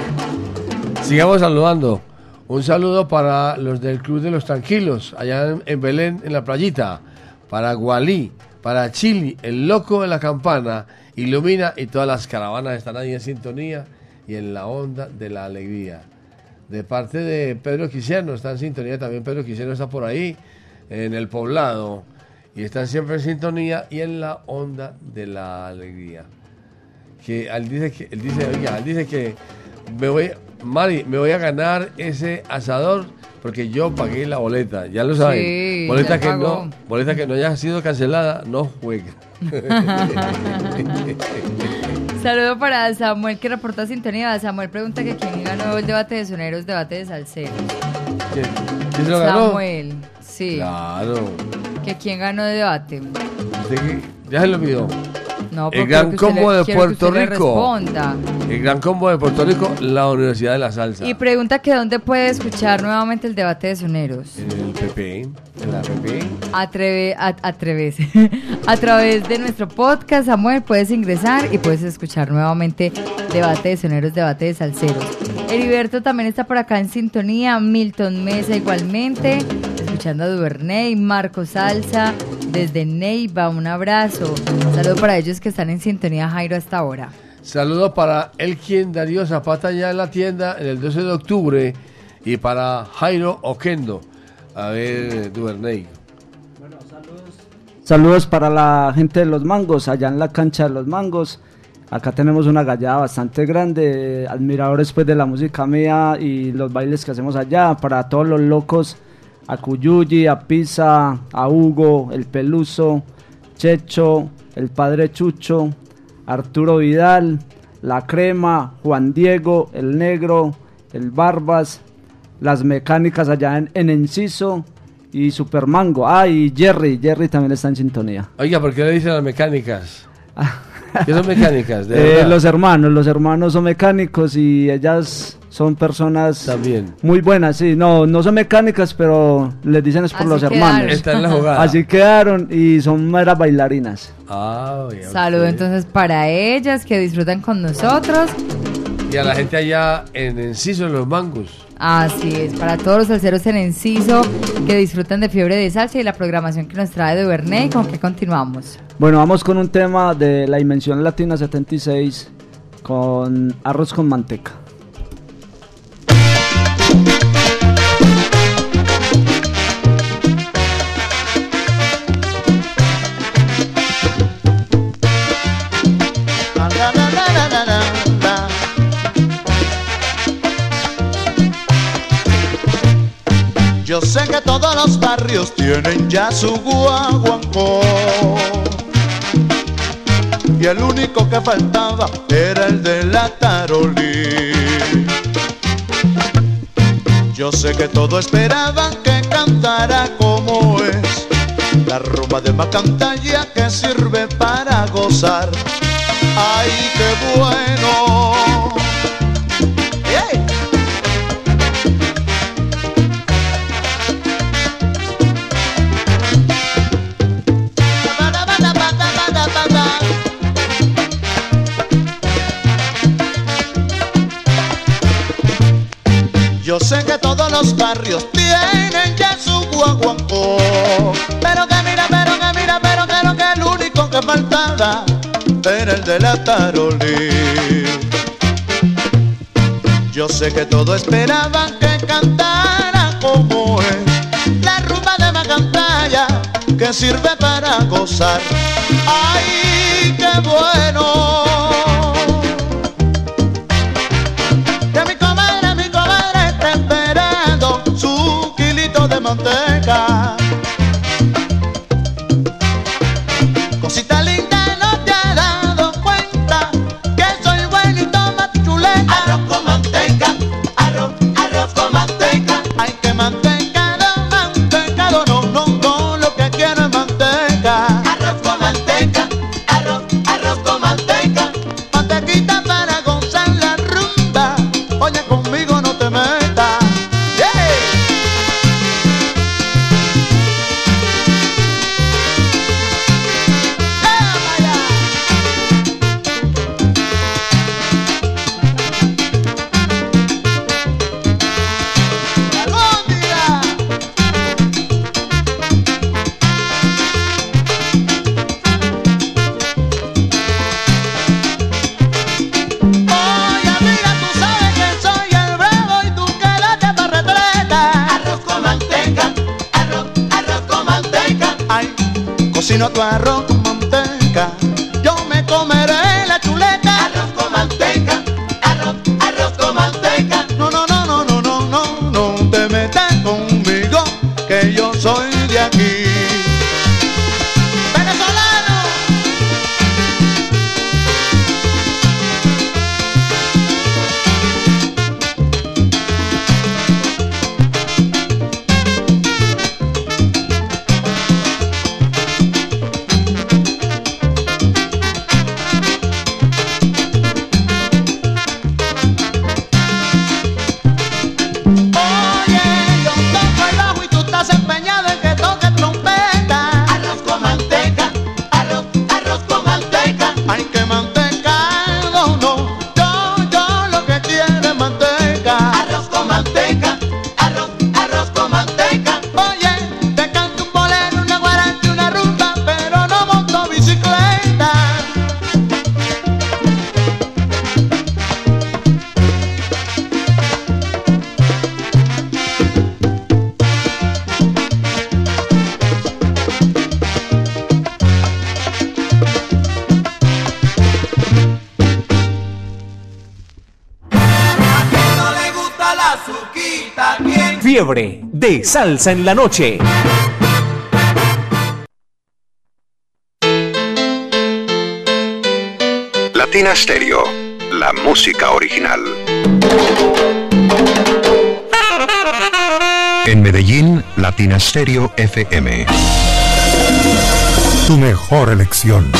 S3: Sigamos saludando. Un saludo para los del Club de los Tranquilos, allá en- en Belén, en la playita. Para Gualí, para Chili, el loco de la campana, Ilumina y todas las caravanas están ahí en sintonía y en la onda de la alegría. De parte de Pedro Quisiano, está en sintonía también. Pedro Quisiano está por ahí, en el poblado, y están siempre en sintonía y en la onda de la alegría que él dice que él dice, oiga, él dice que me voy, Mari, me voy a ganar ese asador porque yo pagué la boleta, ya lo saben.
S2: Sí,
S3: boleta que
S2: pagó.
S3: no, boleta que no haya sido cancelada, no juega.
S2: Saludo para Samuel que reporta sintonía. Samuel pregunta que quién ganó el debate de soneros, debate de salseros.
S3: ¿Quién, quién se lo ganó?
S2: Samuel, sí.
S3: Claro.
S2: Que quién ganó el debate.
S3: Que- ya se lo olvidó.
S2: No,
S3: el gran combo
S2: le-
S3: de Puerto Rico.
S2: responda.
S3: El gran combo de Puerto Rico, la Universidad de la Salsa.
S2: Y pregunta que dónde puede escuchar nuevamente el debate de soneros.
S3: En el PP, en la PP.
S2: Atreve, a, atreves. a través de nuestro podcast, Samuel, puedes ingresar y puedes escuchar nuevamente Debate de Soneros, Debate de Salseros. Heriberto también está por acá en sintonía, Milton Mesa igualmente, escuchando a Duvernay, Marco Salsa, desde Neiva, un abrazo. Saludo para ellos que están en sintonía, Jairo, hasta ahora.
S3: Saludos para Elquien Darío Zapata ya en la tienda en el 12 de octubre y para Jairo Oquendo. A ver, Duvernay.
S7: Saludos para la gente de Los Mangos, allá en la cancha de Los Mangos. Acá tenemos una gallada bastante grande, admiradores pues de la música mía y los bailes que hacemos allá. Para todos los locos, a Cuyuyi, a Pisa, a Hugo, el Peluso, Checho, el Padre Chucho, Arturo Vidal, La Crema, Juan Diego, el Negro, el Barbas, las mecánicas allá en, en Enciso y Supermango. Ah, y Jerry, Jerry también está en sintonía.
S3: Oiga, ¿por qué le dicen las mecánicas? ¿Qué son mecánicas? De
S7: Eh, los hermanos, los hermanos son mecánicos y ellas son personas muy buenas, sí, no, no son mecánicas, pero les dicen es por
S2: Así
S7: los
S2: quedaron.
S7: hermanos.
S3: Está en la jugada.
S7: Así quedaron y son meras bailarinas.
S3: Ah, oiga,
S2: Saludo entonces para ellas que disfrutan con nosotros.
S3: Y a la gente allá en Enciso, en los mangos.
S2: Así es, para todos los salseros en Enciso que disfrutan de Fiebre de Salsa y la programación que nos trae de Bernay, ¿con qué continuamos?
S7: Bueno, vamos con un tema de la Dimensión Latina 76 con arroz con manteca.
S14: Yo sé que todos los barrios tienen ya su guaguancó. Y el único que faltaba era el de la tarolí. Yo sé que todos esperaban que cantara como es. La rumba de Macantalla que sirve para gozar. ¡Ay, qué bueno! Yo sé que todos los barrios tienen ya su guaguancó. Pero que mira, pero que mira, pero que lo el único que faltaba Era el de la tarolí Yo sé que todos esperaban que cantara como es La rumba de Macantalla que sirve para gozar. ¡Ay, qué bueno! Manteca.
S6: Salsa en la noche.
S9: Latina Stereo, la música original. En Medellín, Latina Stereo FM.
S15: Tu mejor elección.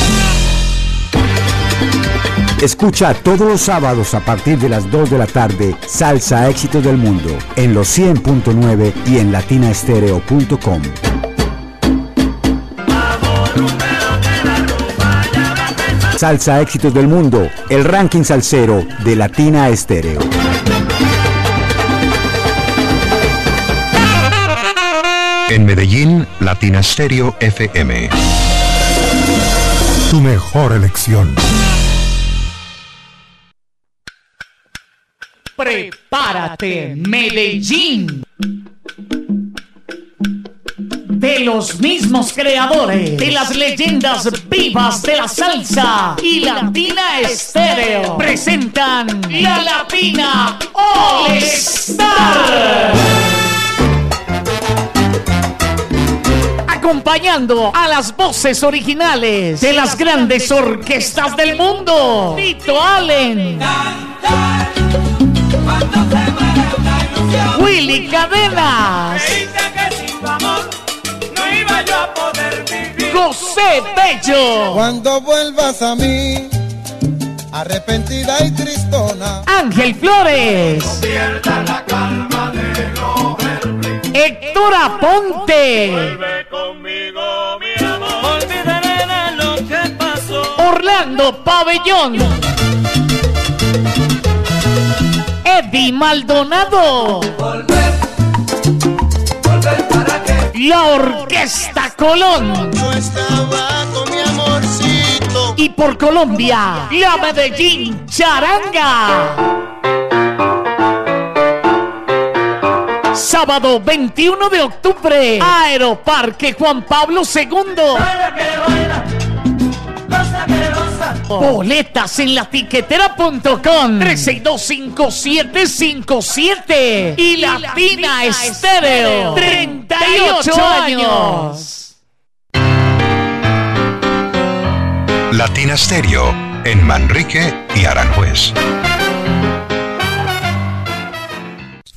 S15: Escucha todos los sábados a partir de las 2 de la tarde Salsa Éxitos del Mundo en los 100.9 y en latinastereo.com. Salsa Éxitos del Mundo, el ranking salsero de Latina Estéreo.
S9: En Medellín, Latina Stereo FM.
S15: Tu mejor elección.
S10: Prepárate, Medellín. De los mismos creadores de las leyendas vivas de la salsa y Latina Estéreo presentan la Latina All Star. Acompañando a las voces originales de las grandes orquestas del mundo. Tito Allen. Willy Cadenas. José Bello.
S16: Cuando vuelvas a mí, arrepentida y tristona.
S10: Ángel Flores. Héctor Aponte. Orlando Pabellón. Eddie Maldonado. La Orquesta Colón.
S16: Yo estaba con mi amorcito.
S10: Y por Colombia, la Medellín Charanga. Sábado 21 de octubre, Aeroparque Juan Pablo II. Boletas en la tiquetera.com 3625757 y Latina Estéreo 38 años.
S9: Latina Stereo en Manrique y Aranjuez.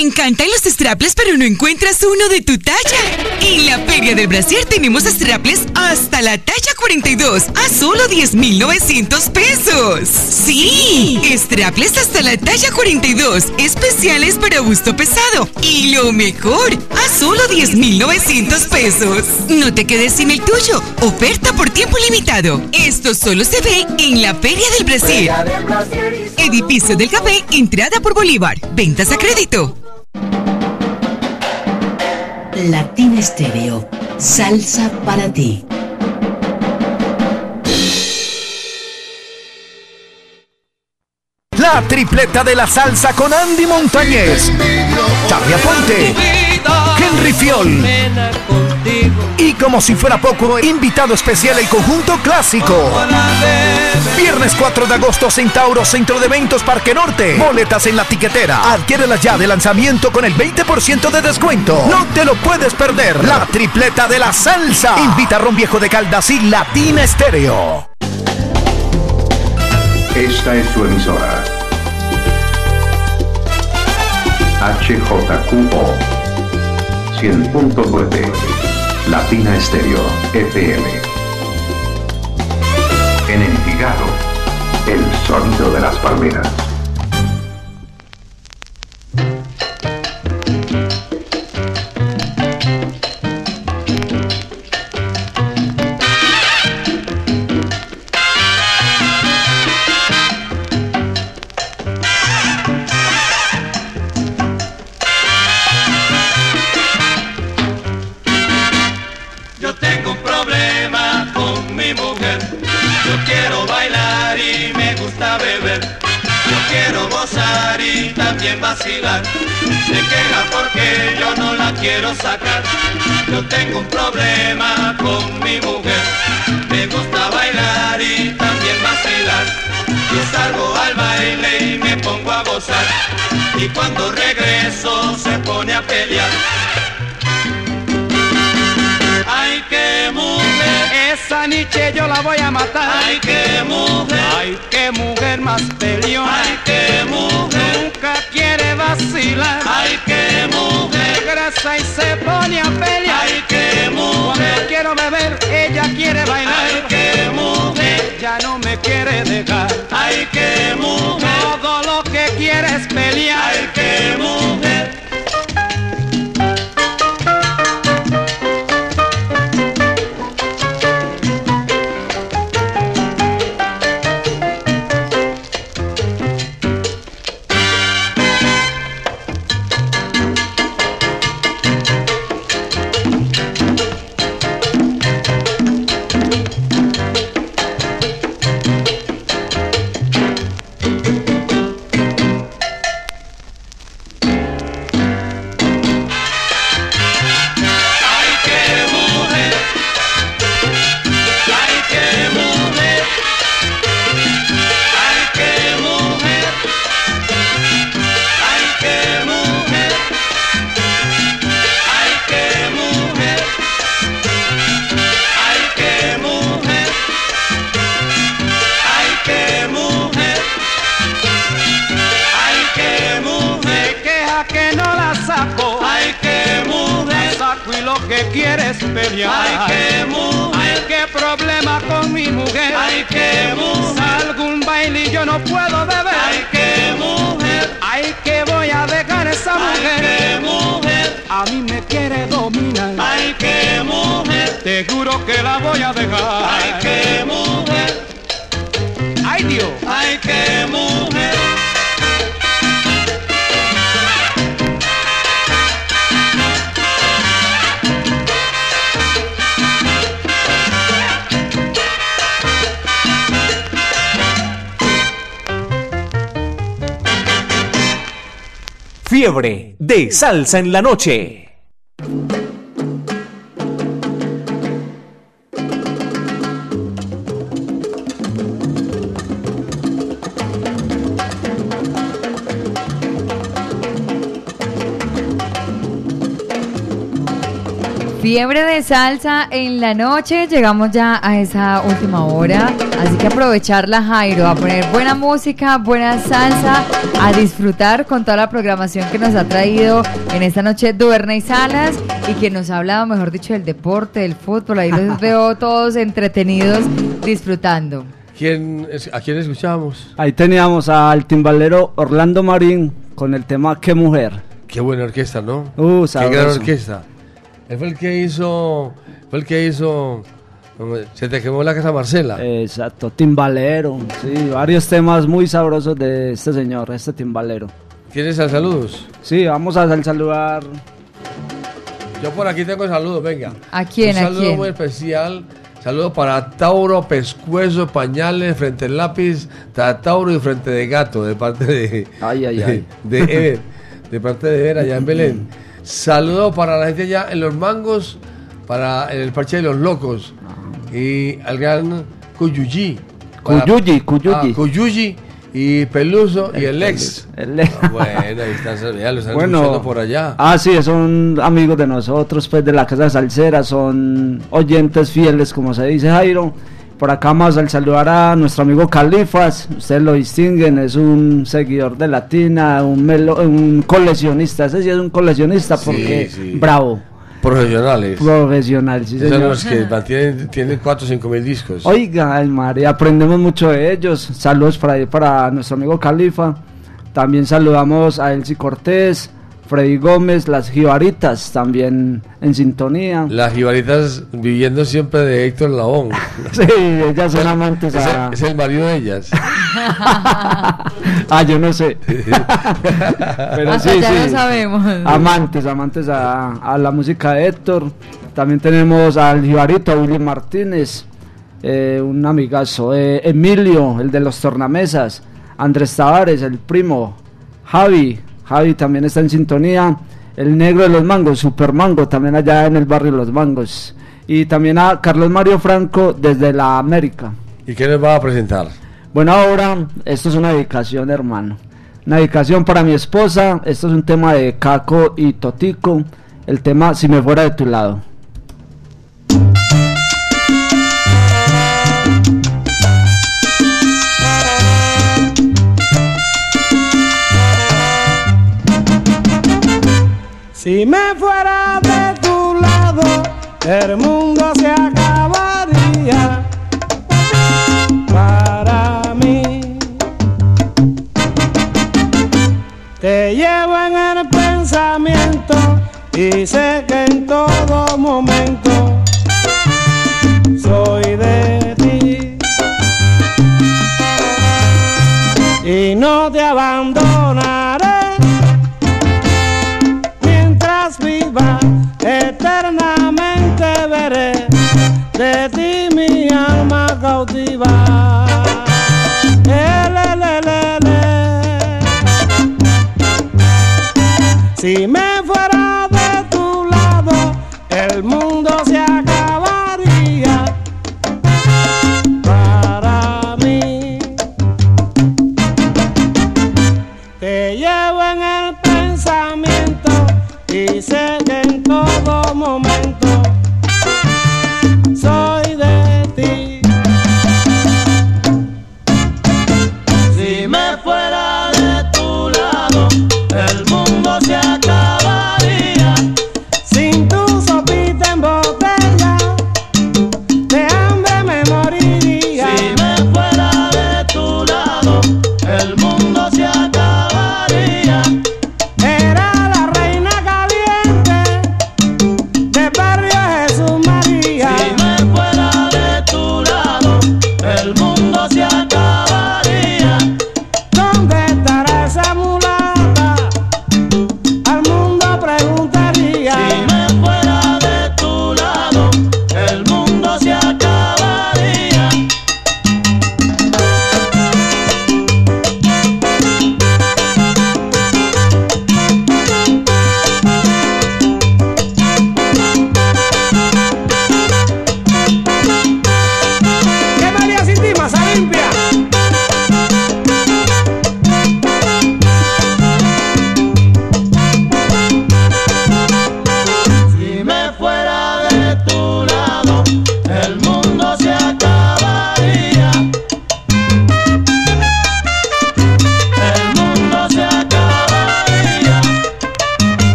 S17: Te encantan los strapless pero no encuentras uno de tu talla. En la Feria del Brasil tenemos strapless hasta la talla 42 a solo 10,900 pesos. Sí, strapless hasta la talla 42, especiales para busto pesado. Y lo mejor, a solo 10,900 pesos. No te quedes sin el tuyo. Oferta por tiempo limitado. Esto solo se ve en la Feria del Brasil. Edificio del Café, entrada por Bolívar. Ventas a crédito.
S18: Latina Estéreo. Salsa para ti.
S6: La tripleta de la salsa con Andy Montañez, Charlie Aponte, Henry Fiol
S10: contigo.
S19: Y como si fuera poco, invitado especial el conjunto clásico. Viernes 4 de agosto, Centauro, Centro de Eventos Parque Norte. Boletas en la tiquetera. Adquiérelas ya de lanzamiento con el 20% de descuento. No te lo puedes perder. La tripleta de la salsa. Invita a Ron Viejo de Caldas y Latina Estéreo.
S9: Esta es su emisora. HJQO 100.9 Latina Estéreo FM. En Envigado, el sonido de las palmeras.
S20: Y vacilar. Se queja porque yo no la quiero sacar. Yo tengo un problema con mi mujer. Me gusta bailar y también vacilar. Yo salgo al baile y me pongo a gozar. Y cuando regreso se pone a pelear. Ay, qué mujer.
S10: Esa niche yo la voy a matar.
S20: Ay, qué mujer.
S10: Ay, qué mujer más peleona.
S20: Ay, qué mujer.
S10: Vacilar.
S20: Ay, qué mujer.
S10: Regresa y se pone a pelear.
S20: Ay, qué mujer.
S10: Cuando quiero beber, ella quiere bailar.
S20: Ay, qué mujer.
S10: Ella no me quiere dejar.
S20: Ay, qué mujer.
S10: Todo lo que quiere es pelear.
S20: Ay, qué mujer.
S6: Salsa en la noche.
S2: Fiebre de salsa en la noche, llegamos ya a esa última hora, así que aprovecharla Jairo, a poner buena música, buena salsa, a disfrutar con toda la programación que nos ha traído en esta noche Duerna y Salas y que nos ha hablado, mejor dicho, del deporte, del fútbol, ahí los veo todos entretenidos disfrutando.
S3: ¿Quién, es- ¿A quién escuchamos?
S7: Ahí teníamos al timbalero Orlando Marín con el tema Qué mujer.
S3: Qué buena orquesta, ¿no?
S7: Uh,
S3: Qué gran orquesta. Él fue el que hizo. Fue el que hizo. Se te quemó la casa Marcela.
S7: Exacto, timbalero. Sí, varios temas muy sabrosos de este señor, este timbalero.
S3: ¿Tienes al saludos?
S7: Sí, vamos a sal- saludar.
S3: Yo por aquí tengo saludos, venga.
S2: ¿A quién,
S3: Un
S2: a
S3: saludo
S2: quién?
S3: muy especial. Saludo para Tauro, Pescuezo, Pañales, Frente del Lápiz, Ta- Tauro y Frente de Gato, de parte de.
S7: Ay, ay,
S3: de,
S7: ay.
S3: de Ever, de parte de Ever allá en Belén. Saludo para la gente allá en Los Mangos, para el parche de los locos y al gran Cuyuyi.
S7: Cuyuyi, Cuyuyi.
S3: Ah, Cuyuyi y Peluso y el ex. Ah, bueno, ahí están, ya lo están escuchando por allá.
S7: Ah, sí, son amigos de nosotros, pues de la Casa Salsera, son oyentes fieles, como se dice Jairo. Por acá más al saludar a nuestro amigo Califas, ustedes lo distinguen, es un seguidor de Latina, un, un coleccionista, ese sí es un coleccionista porque bravo.
S3: Profesionales.
S7: Profesionales, sí,
S3: Son los que tienen 4 o 5 mil discos.
S7: Oiga, ay, María, aprendemos mucho de ellos. Saludos para, para nuestro amigo Califa. También saludamos a Elsie Cortés, Freddy Gómez, las Jibaritas también en sintonía.
S3: Las Jibaritas viviendo siempre de Héctor Labón.
S7: sí, ellas son amantes
S3: a... es, el marido de ellas.
S7: ah, yo no sé.
S2: Pero sí, ya sí. sabemos.
S7: Amantes, amantes a, la música de Héctor. También tenemos al Jibarito, William Martínez, eh, un amigazo. Eh, Emilio, el de los tornamesas. Andrés Tavares, el primo. Javi, Javi también está en sintonía. El negro de los mangos, Super Mango, también allá en el barrio Los Mangos. Y también a Carlos Mario Franco desde la América.
S3: ¿Y qué les va a presentar?
S7: Bueno, ahora esto es una dedicación, hermano. Una dedicación para mi esposa. Esto es un tema de Caco y Totico. El tema Si me fuera de tu lado.
S21: Si me fuera de tu lado, el mundo se acabaría para mí. Te llevo en el pensamiento y sé que Si me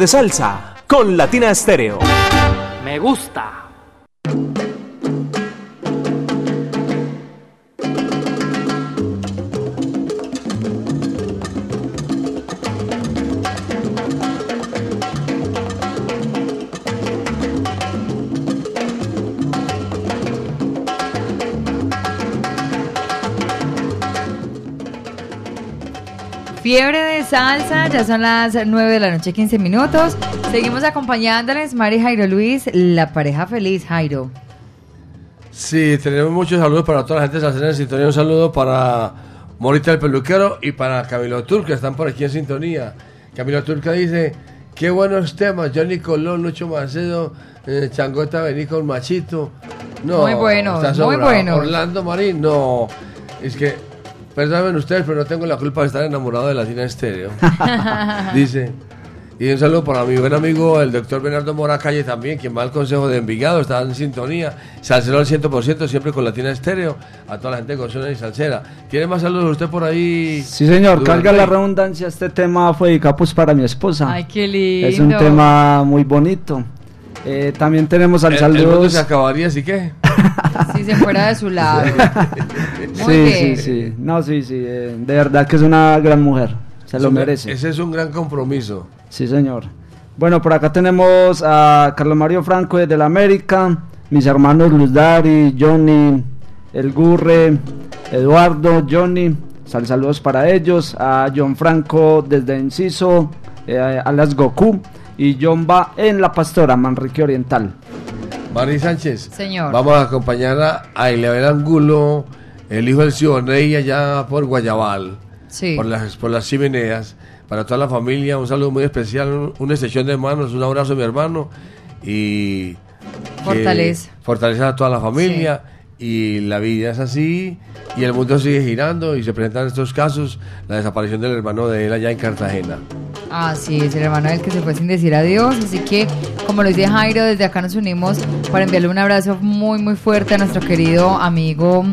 S21: de
S6: Salsa con Latina Stereo.
S10: Me gusta.
S2: Fiebre de salsa, ya son las 9 de la noche, 15 minutos. Seguimos acompañándoles, Mari Jairo Luis, la pareja feliz, Jairo.
S3: Sí, tenemos muchos saludos para toda la gente de en sintonía. Un saludo para Morita el Peluquero y para Camilo Turca, que están por aquí en sintonía. Camilo Turca dice, qué buenos temas, Johnny Colón, Lucho Macedo, eh, Changota Vení con Machito. No,
S2: Muy bueno, muy bueno.
S3: Orlando Marín, no. Es que, perdonen ustedes, pero no tengo la culpa de estar enamorado de Latina Estéreo. Dice. Y un saludo para mi buen amigo, el doctor Bernardo Mora Calle también, quien va al Consejo de Envigado, está en sintonía. Salsero al 100%, siempre con Latina Estéreo. A toda la gente con Zona y Salsera. ¿Tiene más saludos usted por ahí?
S7: Sí, señor,
S3: Durante?
S7: carga la redundancia. Este tema fue dedicado pues, para mi esposa.
S2: Ay, qué lindo.
S7: Es un tema muy bonito. Eh, también tenemos al
S3: El, el mundo
S7: saludos.
S3: se acabaría, ¿así que?
S2: Si se fuera de su lado. Muy
S7: Sí,
S2: bien.
S7: sí, sí. No, sí, sí. eh, de verdad que es una gran mujer. Se
S3: Es
S7: lo merece.
S3: Ese es un gran compromiso.
S7: Sí, señor. Bueno, por acá tenemos a Carlos Mario Franco desde la América, mis hermanos Luz Dari, Johnny, El Gurre, Eduardo, Johnny, sal saludos para ellos, a John Franco desde Enciso, eh, a las Goku y John va en La Pastora, Manrique Oriental.
S3: Mari Sánchez.
S2: Señor.
S3: Vamos a acompañar a, a Eliabel Angulo, el hijo del Sioney, allá por Guayabal.
S2: Sí.
S3: Por las, por las chimeneas. Para toda la familia, un saludo muy especial, un- una extensión de manos, un abrazo a mi hermano. Y.
S2: Fortaleza.
S3: Fortaleza a toda la familia. Y la vida es así. Y el mundo sigue girando. Y se presentan estos casos. La desaparición del hermano de él allá en Cartagena.
S2: Así es, el hermano del que se fue sin decir adiós. Así que, como lo dice Jairo, desde acá nos unimos para enviarle un abrazo muy, muy fuerte a nuestro querido amigo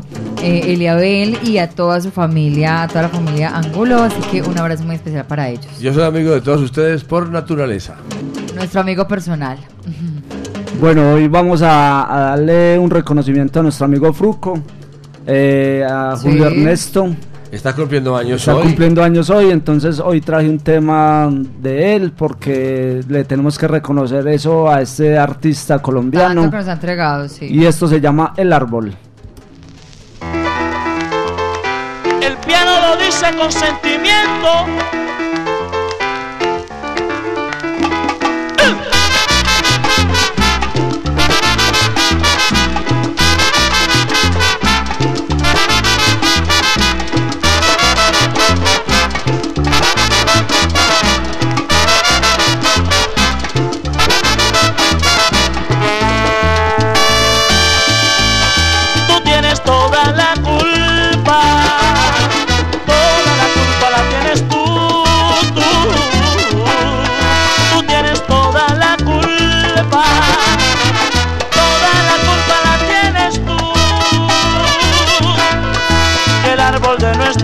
S2: eh, Eliabel y a toda su familia, a toda la familia Angulo. Así que un abrazo muy especial para ellos.
S3: Yo soy amigo de todos ustedes por naturaleza.
S2: Nuestro amigo personal.
S7: Bueno, hoy vamos a, a darle un reconocimiento a nuestro amigo Fruco, eh, a
S3: Sí.
S7: Julio Ernesto.
S3: Está cumpliendo años
S7: Está
S3: hoy.
S7: cumpliendo años hoy, entonces hoy traje un tema de él porque le tenemos que reconocer eso a este artista colombiano.
S2: que nos ha entregado, sí.
S7: Y esto se llama El Árbol.
S22: El piano lo dice con sentimiento.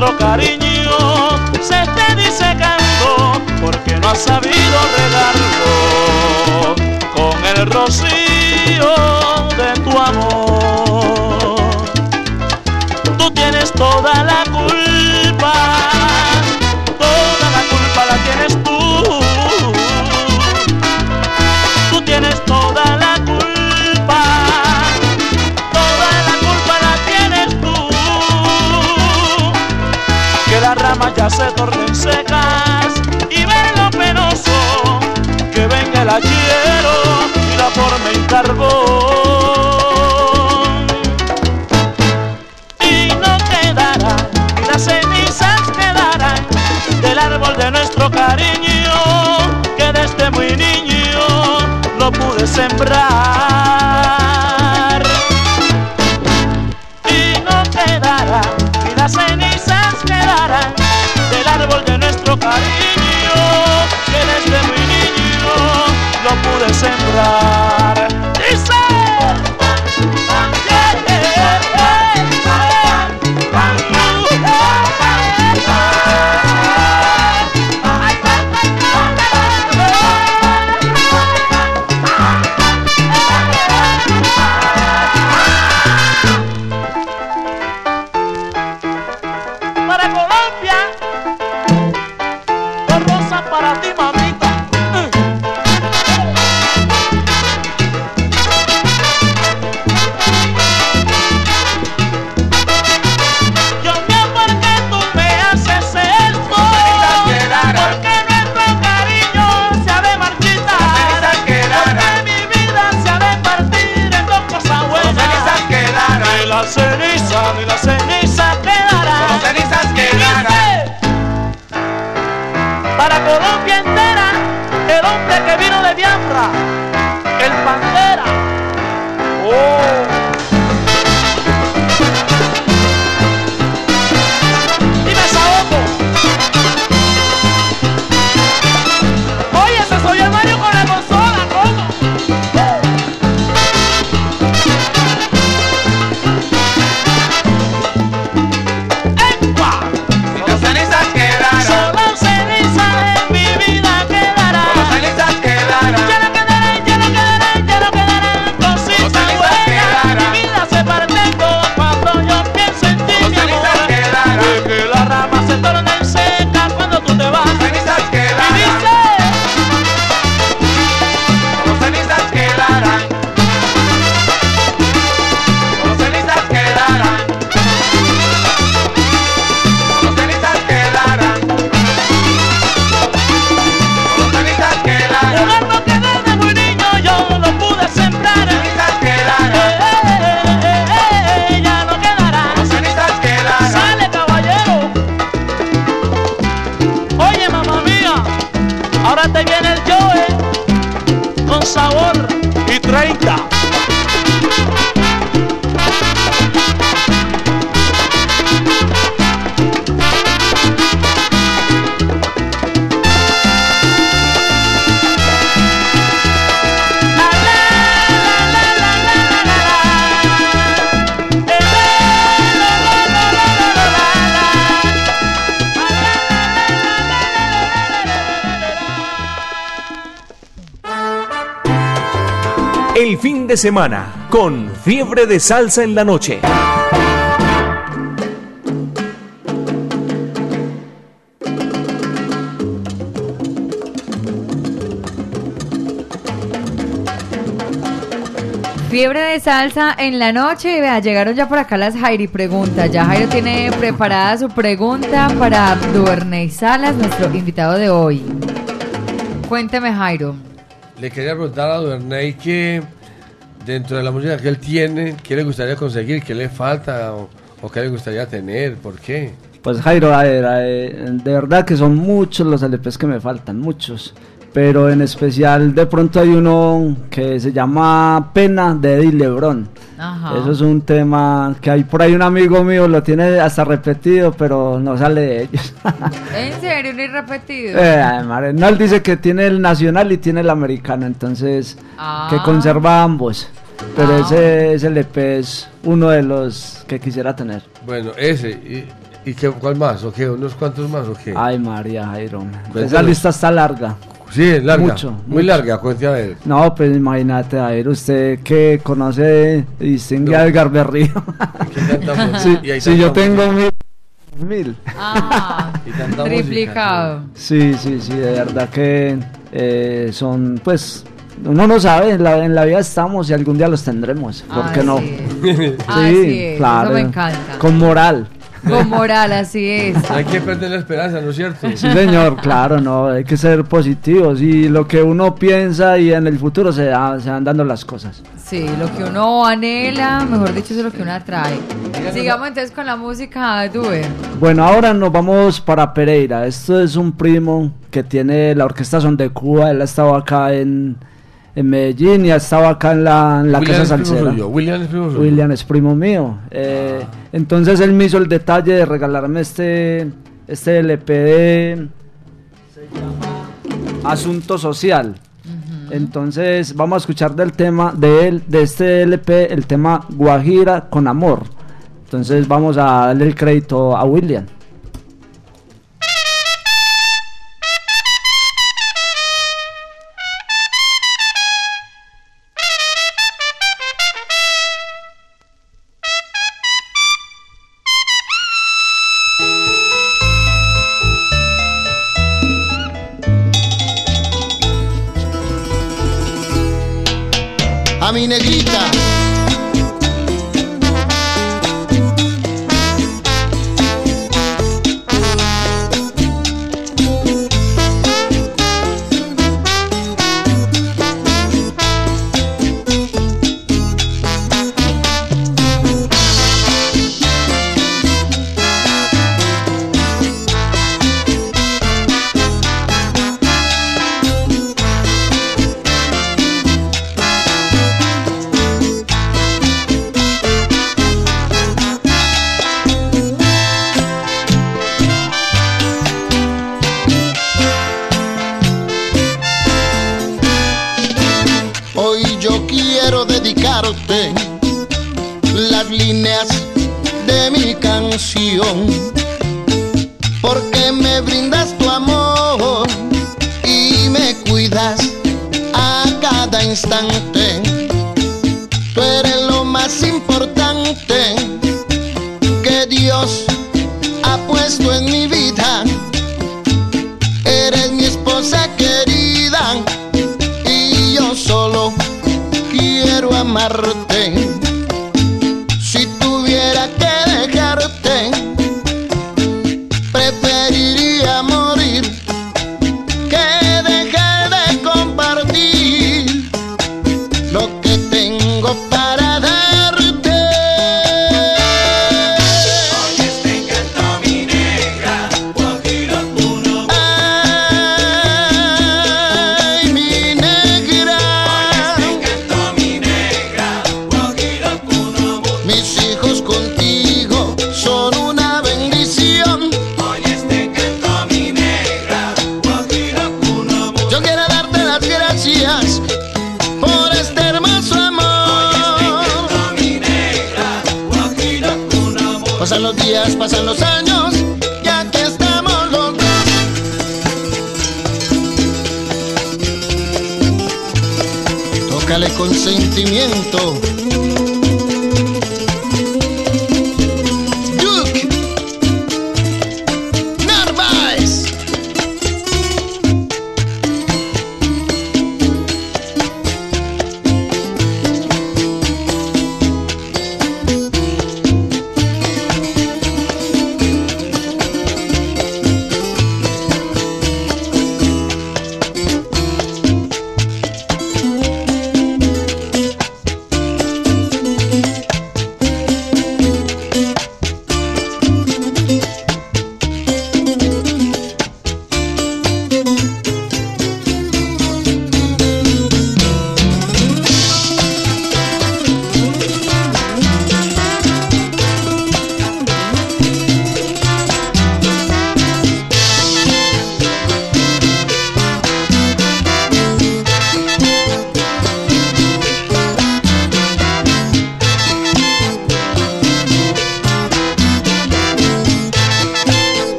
S22: Nuestro cariño se esté disecando porque no has sabido regarlo con el rocío de tu amor. Tú tienes toda la se tornen secas y ver lo penoso que venga el hachero y la forma en carbón. Y no quedará, y las cenizas quedarán del árbol de nuestro cariño, que desde muy niño lo pude sembrar.
S6: Semana con fiebre de salsa en la noche.
S2: Fiebre de salsa en la noche. y Vea, llegaron ya por acá las Jairi preguntas. Ya Jairo tiene preparada su pregunta para Duerney Salas, nuestro invitado de hoy. Cuénteme, Jairo.
S3: Le quería preguntar a Duerney que dentro de la música que él tiene, ¿qué le gustaría conseguir? ¿Qué le falta? ¿O, o qué le gustaría tener? ¿Por qué?
S7: Pues Jairo, a ver, eh, de verdad que son muchos los LPs que me faltan, muchos. Pero en especial de pronto hay uno que se llama Pena de Eddie Lebron.
S2: Ajá.
S7: Eso es un tema que hay por ahí un amigo mío, lo tiene hasta repetido, pero no sale de ellos.
S2: ¿En serio? ¿No repetido?
S7: Eh, madre, no, él dice que tiene el nacional y tiene el americano, entonces
S2: Ah.
S7: que conserva ambos. Pero
S2: Ah.
S7: ese, ese LP es uno de los que quisiera tener.
S3: Bueno, ese. ¿Y, y qué, cuál más? ¿O qué? ¿Unos cuantos más? ¿O qué?
S7: Ay, María Jairo. Esa lista está larga.
S3: Sí, es larga.
S7: Mucho,
S3: Muy
S7: mucho.
S3: larga, cuente a ver.
S7: No, pues imagínate, Jairo, usted que conoce y distingue
S3: No.
S7: a Edgar Berrío. Sí,
S3: Y
S7: si yo tengo mil. mil.
S2: Ah,
S3: Y
S2: triplicado.
S7: Sí, sí, sí, de verdad que eh, son, pues, uno no sabe, en la, en la vida estamos y algún día los tendremos. ¿Por qué no? Sí,
S2: Así es,
S7: claro.
S2: eso me encanta.
S7: Con moral.
S2: Con moral, así es.
S3: Hay que perder la esperanza, ¿no es cierto?
S7: Sí, señor, claro, no, hay que ser positivos y lo que uno piensa y en el futuro se, da- se van dando las cosas.
S2: Sí, lo que uno anhela, mejor dicho, es lo que uno atrae. Sigamos entonces con la música, Due.
S7: Bueno, ahora nos vamos para Pereira. Esto es un primo que tiene la Orquesta Son de Cuba. Él ha estado acá en, en Medellín y ha estado acá en la, en la
S3: William
S7: Casa
S3: es primo
S7: Salsera.
S3: suyo, William es primo suyo.
S7: William es primo mío. Eh, Entonces él me hizo el detalle de regalarme este, este LP de se llama Asunto Social. Entonces vamos a escuchar del tema de él, de este LP, el tema Guajira con amor. Entonces vamos a darle el crédito a William.
S16: Mi negrita.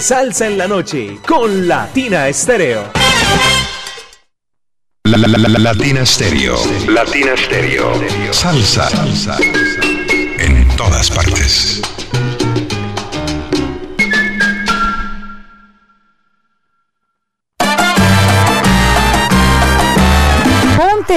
S6: Salsa en la noche con Latina Estéreo.
S9: La, la, la, la- Latina Stereo. Latina Stereo. Salsa. Salsa. En todas partes.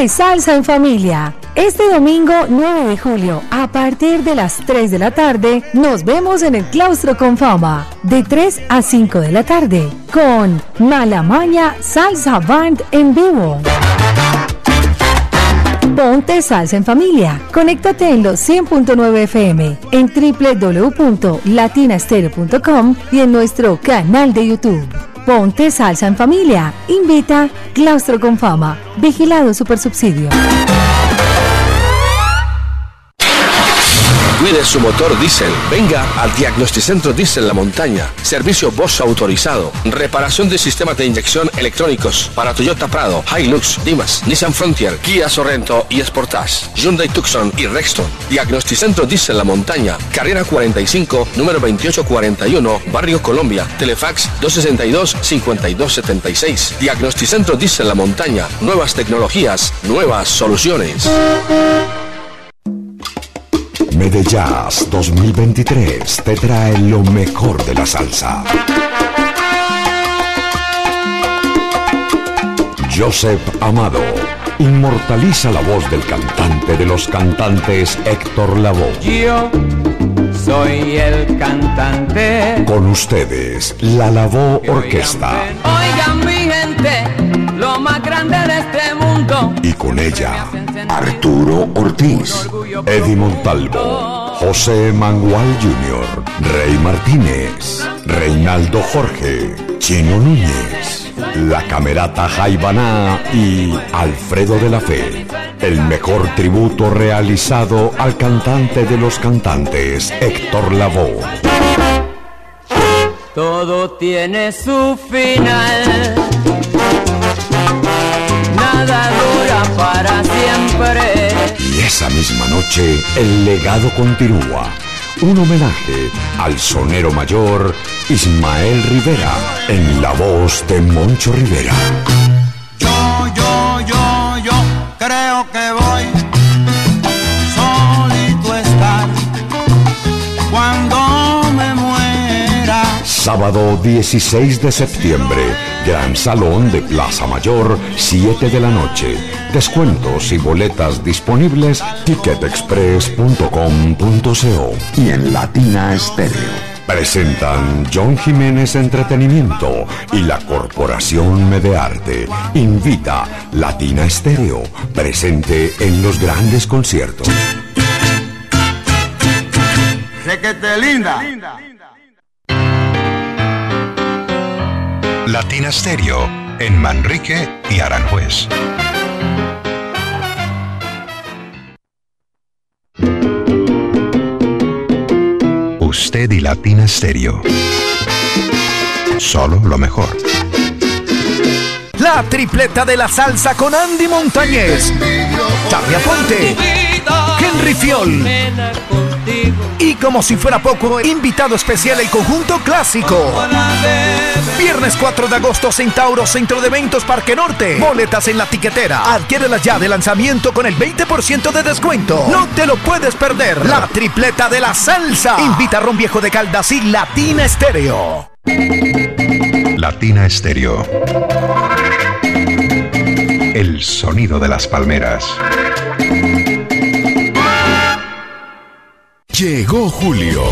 S1: Salsa en familia. Este domingo 9 de julio, a partir de las 3 de la tarde, nos vemos en el Claustro con Fama, de 3 a 5 de la tarde, con Malamaña Salsa Band en vivo. Ponte salsa en familia. Conéctate en los 100.9 FM, en www.latinastereo.com y en nuestro canal de YouTube. Ponte salsa en familia. Invita Claustro con Fama. Vigilado Supersubsidio.
S23: Cuide su motor diésel. Venga al Diagnosticentro Diesel La Montaña. Servicio Bosch autorizado. Reparación de sistemas de inyección electrónicos para Toyota Prado, Hilux, Dimas, Nissan Frontier, Kia Sorrento y Sportage, Hyundai Tucson y Rexton. Diagnosticentro Diesel La Montaña. Carrera 45, número 2841, Barrio Colombia. Telefax 262-5276. Diagnosticentro Diesel La Montaña. Nuevas tecnologías, nuevas soluciones.
S24: Medellas 2023 te trae lo mejor de la salsa. Joseph Amado inmortaliza la voz del cantante de los cantantes Héctor Lavoe.
S25: Yo soy el cantante.
S24: Con ustedes, la Lavoe Orquesta.
S25: Oigan más grande de este mundo.
S24: Y con ella, Arturo Ortiz, Eddie Montalvo, José Mangual Jr., Rey Martínez, Reinaldo Jorge, Chino Núñez, La Camerata Jaibaná y Alfredo de la Fe. El mejor tributo realizado al cantante de los cantantes, Héctor Lavoe.
S25: Todo tiene su final. Nada dura para siempre.
S24: Y esa misma noche, el legado continúa. Un homenaje al sonero mayor Ismael Rivera en la voz de Moncho Rivera.
S8: Yo, yo, yo, yo creo que voy solito estar cuando me muera.
S24: Sábado 16 de septiembre, Gran Salón de Plaza Mayor, 7 de la noche. Descuentos y boletas disponibles ticketexpress.com.co y en Latina Estéreo. Presentan John Jiménez Entretenimiento y la Corporación Medearte. Invita Latina Estéreo, presente en los grandes conciertos.
S8: Requete linda.
S9: Latina Stereo en Manrique y Aranjuez. Usted y Latina Stereo. Solo lo mejor.
S19: La tripleta de la salsa con Andy Montañez, Charlie Aponte, Henry Fiol. Y como si fuera poco, invitado especial el conjunto clásico. Viernes 4 de agosto, Centauro, Centro de Eventos Parque Norte. Boletas en la tiquetera. Adquiérelas ya de lanzamiento con el 20% de descuento. No te lo puedes perder. La tripleta de la salsa. Invita a Ron Viejo de Caldas y Latina Estéreo.
S9: Latina Stereo. El sonido de las palmeras.
S19: Llegó Julio.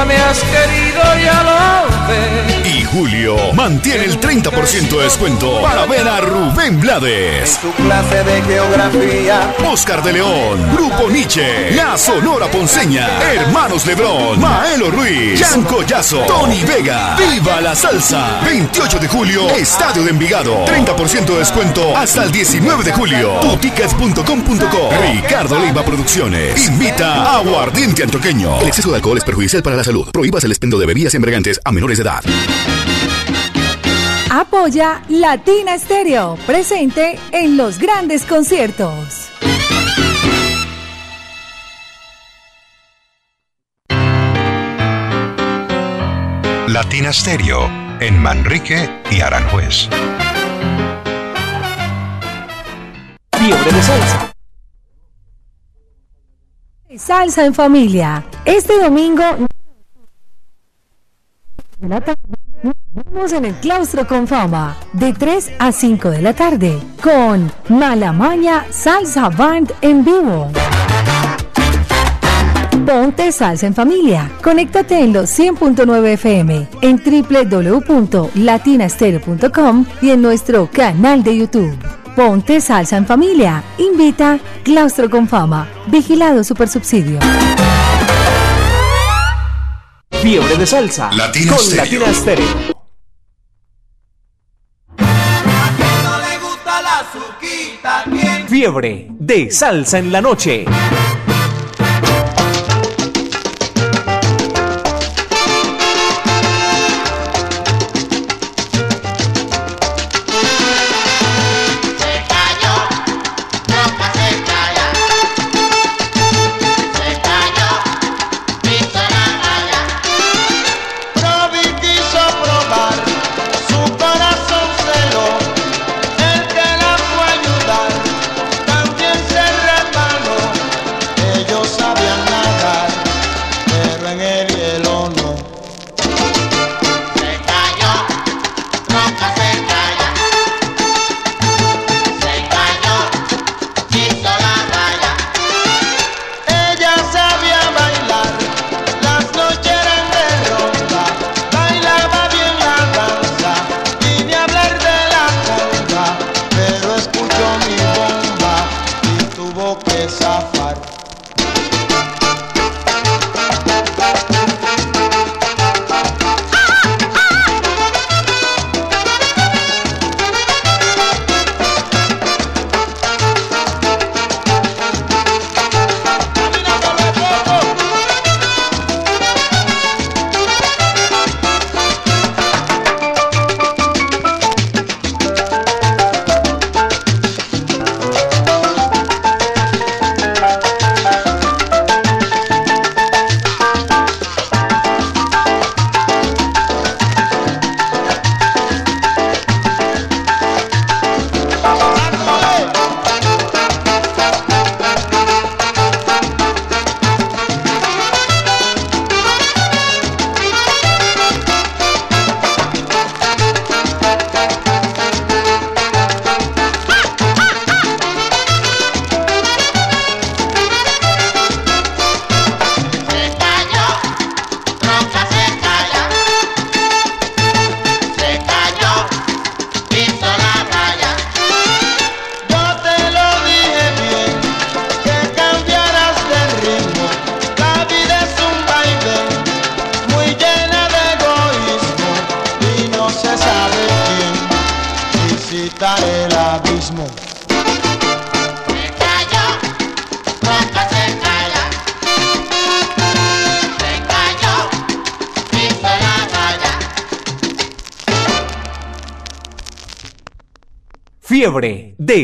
S25: Nunca me has querido, ya lo ves.
S19: Y Julio mantiene el 30% de descuento para ver a Rubén Blades.
S25: Tu clase de geografía.
S19: Oscar de León, Grupo Nietzsche, La Sonora Ponceña, Hermanos Lebrón, Maelo Ruiz, Jan Collazo, Tony Vega, Viva la Salsa. 28 de julio, Estadio de Envigado. 30% de descuento hasta el 19 de julio. Tutickets.com.co. Ricardo Leiva Producciones. Invita a Aguardiente Antoqueño.
S26: El exceso de alcohol es perjudicial para la salud. Prohíbas el expendio de bebidas embriagantes a menores de edad.
S1: Apoya Latina Stereo, presente en los grandes conciertos.
S9: Latina Stereo en Manrique y Aranjuez.
S19: Fiebre de salsa.
S1: Salsa en familia. Este domingo la tarde, nos vemos en el claustro con fama de 3 a 5 de la tarde con Malamaña Salsa Band en vivo. Ponte salsa en familia. Conéctate en los 100.9 FM, en www.latinastereo.com y en nuestro canal de YouTube. Ponte salsa en familia. Invita Claustro con Fama. Vigilado Supersubsidio.
S19: Fiebre de salsa.
S9: Latina
S19: con
S9: Stereo.
S19: Latina Stereo. Fiebre de salsa en la noche.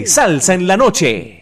S6: Salsa en la noche.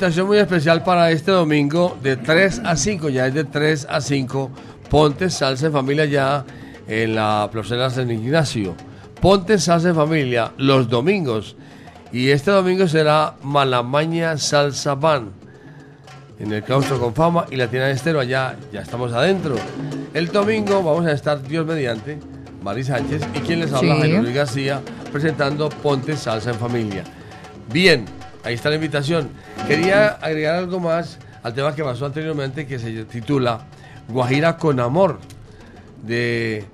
S3: Invitación muy especial para este domingo de 3 a 5, ya es de 3 a 5. Ponte Salsa en Familia ya en la Placera San Ignacio. Ponte Salsa en Familia los domingos. Y este domingo será Malamaña Salsa Van en el claustro con fama y la tienda de estero allá, ya estamos adentro. El domingo vamos a estar, Dios mediante, Mari Sánchez y quien les habla,
S2: Sí.
S3: Luis García, presentando Ponte Salsa en Familia. Bien, ahí está la invitación. Quería agregar algo más al tema que pasó anteriormente que se titula Guajira con Amor de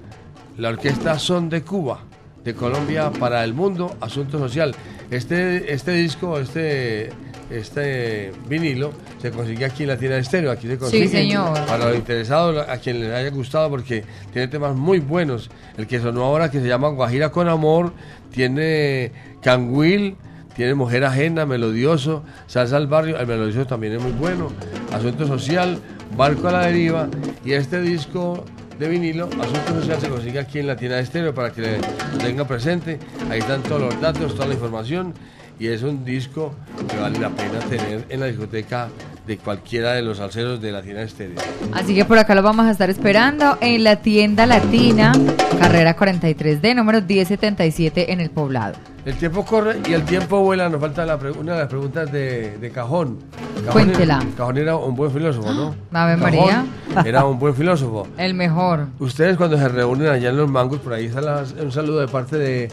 S3: la orquesta Son de Cuba, de Colombia para el mundo, Asunto Social. Este, este disco, este, este vinilo, se consigue aquí en la tienda de estéreo, aquí se consigue.
S2: señor.
S3: Para los interesados, a quien les haya gustado, porque tiene temas muy buenos. El que sonó ahora, que se llama Guajira con Amor, tiene Canguil, tiene Mujer Ajena, Melodioso, Salsa al Barrio, el Melodioso también es muy bueno, Asunto Social, Barco a la Deriva, y este disco de vinilo, Asunto Social, se consigue aquí en la tienda de estéreo para que le- tenga presente. Ahí están todos los datos, toda la información, y es un disco que vale la pena tener en la discoteca de cualquiera de los salseros de la tienda de estéreo.
S2: Así que por acá lo vamos a estar esperando en la tienda latina, carrera 43D, número 1077 en el poblado.
S3: El tiempo corre y el tiempo vuela. Nos falta la una de las preguntas de, de Cajón. Cajón
S2: Cuéntela.
S3: Era, Cajón era un buen filósofo, ¿no?
S2: Ave María.
S3: Era un buen filósofo.
S2: El mejor.
S3: Ustedes cuando se reúnen allá en Los Mangos, por ahí está las- un saludo de parte de,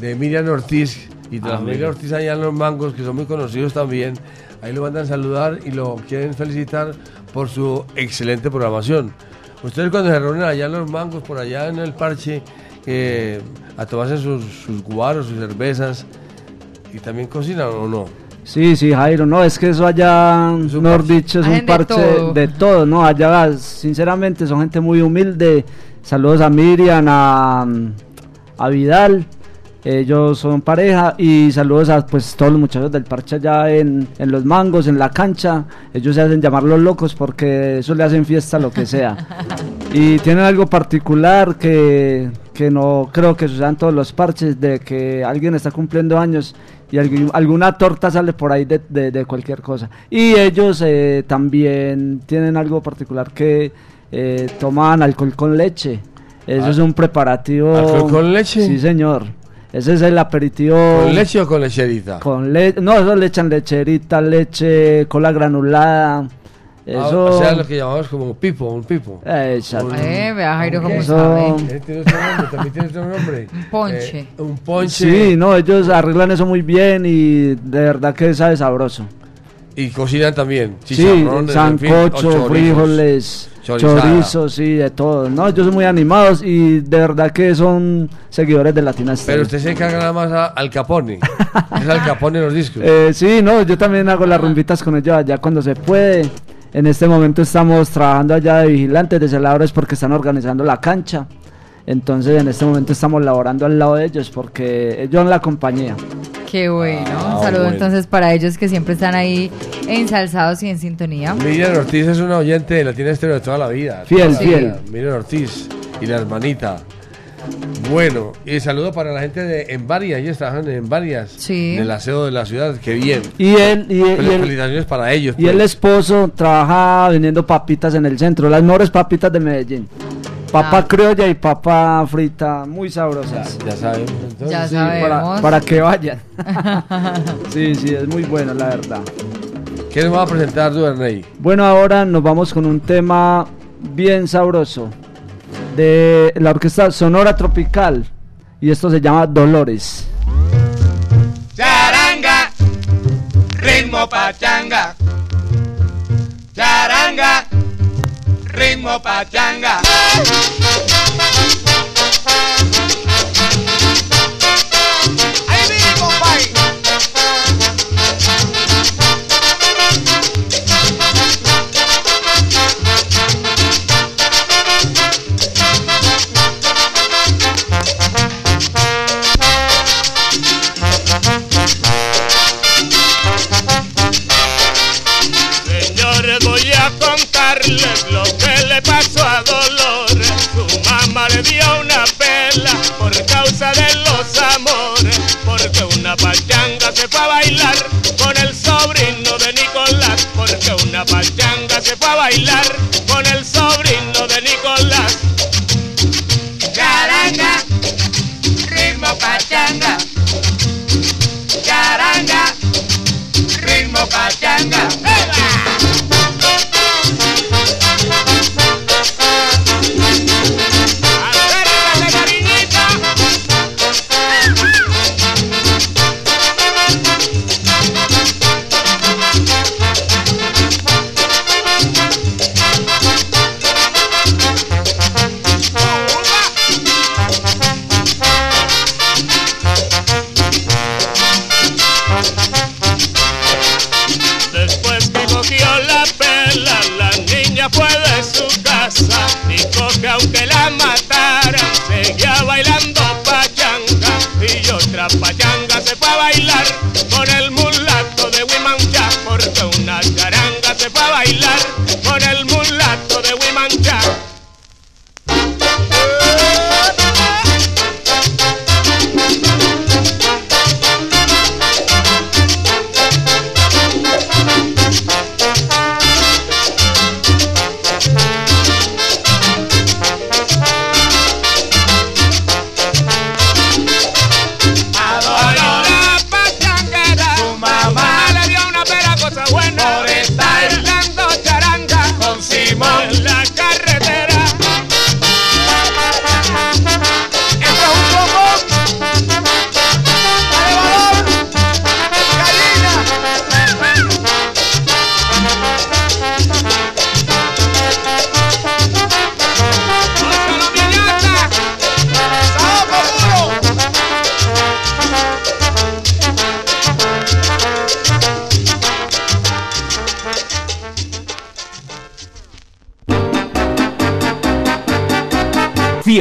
S3: de Miriam Ortiz y de la
S7: Ah,
S3: familia. Ortiz allá en Los Mangos, que son muy conocidos también. Ahí lo mandan saludar y lo quieren felicitar por su excelente programación. Ustedes cuando se reúnen allá en Los Mangos, por allá en el parche, eh, a tomarse sus, sus guaros, sus cervezas, y también cocinan o no.
S7: Sí, sí, Jairo, no, es que eso allá, mejor dicho, es un
S2: de
S7: parche
S2: todo.
S7: de todo, ¿no? Allá, sinceramente, son gente muy humilde. Saludos a Miriam, a, a Vidal, ellos son pareja. Y saludos a pues todos los muchachos del parche allá en, en Los Mangos, en la cancha. Ellos se hacen llamar los locos porque eso le hacen fiesta a lo que sea. y tienen algo particular que, que no creo que sucedan todos los parches, de que alguien está cumpliendo años y algu- alguna torta sale por ahí de, de- de cualquier cosa. Y ellos eh, también tienen algo particular que eh, toman alcohol con leche. Eso
S3: Ah.
S7: es un preparativo.
S3: ¿Alcohol con leche?
S7: Sí, señor. Ese es el aperitivo.
S3: ¿Con leche o con lecherita?
S7: Con leche. No, eso le echan lecherita, leche, cola granulada. Eso.
S3: Ah, o sea, lo que llamamos como pipo, un pipo.
S7: Exacto.
S2: Eh, vea Jairo cómo
S7: Eso-
S2: sabe.
S3: Eh, tiene otro nombre, también tiene otro nombre.
S2: Un ponche.
S3: Eh, un ponche.
S7: Sí, no, ellos arreglan eso muy bien y de verdad que sabe sabroso.
S3: Y cocinan también.
S7: Sí, sancocho, frijoles,
S3: chorizada.
S7: chorizos, sí, de todo. No, ellos son muy animados y de verdad que son seguidores de Latina
S3: Pero usted se encarga nada más a- al capone. es al capone los discos.
S7: Eh, sí, no, yo también hago las rumbitas con ellos allá cuando se puede. En este momento estamos trabajando allá de vigilantes, de celadores, porque están organizando la cancha. Entonces en este momento estamos laborando al lado de ellos porque ellos son la compañía.
S2: Qué bueno.
S3: Ah,
S2: Un saludo
S3: bueno.
S2: entonces para ellos que siempre están ahí ensalzados y en sintonía.
S3: Miriam Ortiz es una oyente de Latina Estéreo de toda la vida.
S7: Fiel,
S3: la
S7: fiel.
S3: vida. Miriam Ortiz y la hermanita. Bueno, y saludo para la gente de en varias, ellos trabajan en varias
S2: Sí.
S3: del aseo de la ciudad, qué bien.
S7: Y él, y, él- y él-
S3: Felicitaciones para ellos.
S7: y
S3: pues.
S7: el esposo trabaja vendiendo papitas en el centro, las mejores papitas de Medellín. Papa
S2: ah.
S7: criolla y papa frita, muy sabrosas.
S3: Ya,
S2: ya sabemos,
S7: Para, que vayan. sí, sí, es muy bueno, la verdad.
S3: ¿Qué nos va a presentar, Duerney?
S7: Bueno, ahora nos vamos con un tema bien sabroso de la orquesta Sonora Tropical y esto se llama Dolores.
S27: Charanga, ritmo pachanga, charanga ritmo pachanga. Ahí viene,
S20: pachanga se fue a bailar con el sobrino de Nicolás. Porque una pachanga se fue a bailar con el sobrino de Nicolás.
S27: Charanga, ritmo pachanga. Charanga, ritmo pachanga.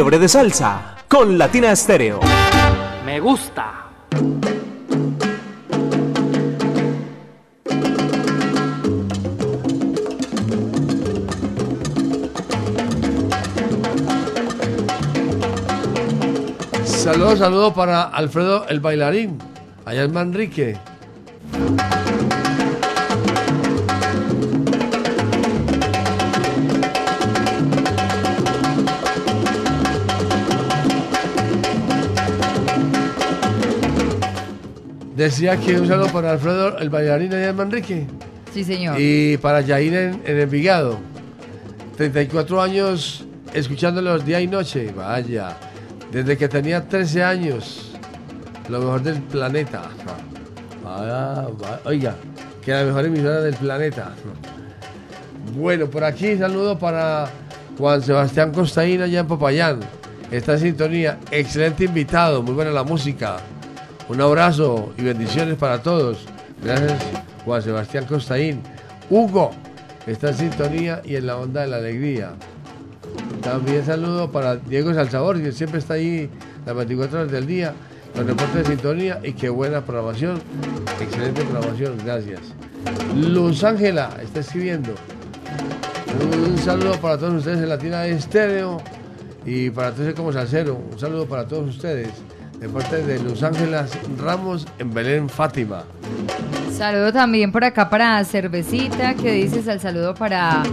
S6: Fiebre de salsa con Latina Estéreo.
S4: Me gusta.
S3: Saludos, saludos para Alfredo el bailarín, allá en Manrique. Decía que un saludo para Alfredo el bailarín allá en Manrique.
S2: Sí, señor.
S3: Y para Yair en, en Envigado. 34 años escuchándolos día y noche. Vaya. Desde que tenía 13 años. Lo mejor del planeta. Ah, oiga, que la mejor emisora del planeta. Bueno, por aquí saludo para Juan Sebastián Costaín allá en Popayán. Está en sintonía. Excelente invitado. Muy buena la música. Un abrazo y bendiciones para todos. Gracias, Juan Sebastián Costaín. Hugo, está en sintonía y en la onda de la alegría. También saludo para Diego Salzabor, que siempre está ahí las 24 horas del día, con reporte de sintonía y qué buena programación. Excelente programación, gracias. Luz Ángela está escribiendo. Un saludo para todos ustedes en Latina Estéreo y para todos como Salcero. Un saludo para todos ustedes de parte de Luz Ángelas Ramos en Belén, Fátima.
S2: Saludo también por acá para Cervecita, que dices el saludo para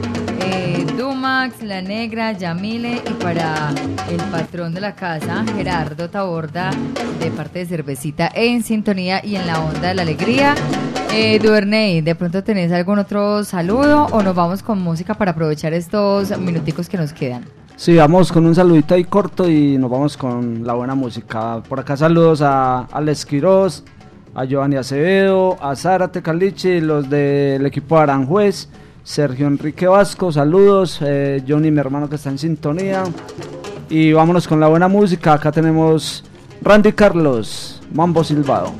S2: eh, Dumax, La Negra, Yamile y para el patrón de la casa, Gerardo Taborda, de parte de Cervecita, en sintonía y en la onda de la alegría. Eh, Duerney, ¿de pronto tenés algún otro saludo o nos vamos con música para aprovechar estos minuticos que nos quedan?
S7: Sí, vamos con un saludito ahí corto y nos vamos con la buena música. Por acá saludos a Alex Quiroz, a Giovanni Acevedo, a Zárate Calichi, los del equipo Aranjuez, Sergio Enrique Vasco, saludos, eh, Johnny, mi hermano que está en sintonía. Y vámonos con la buena música. Acá tenemos Randy Carlos, Mambo Silvado.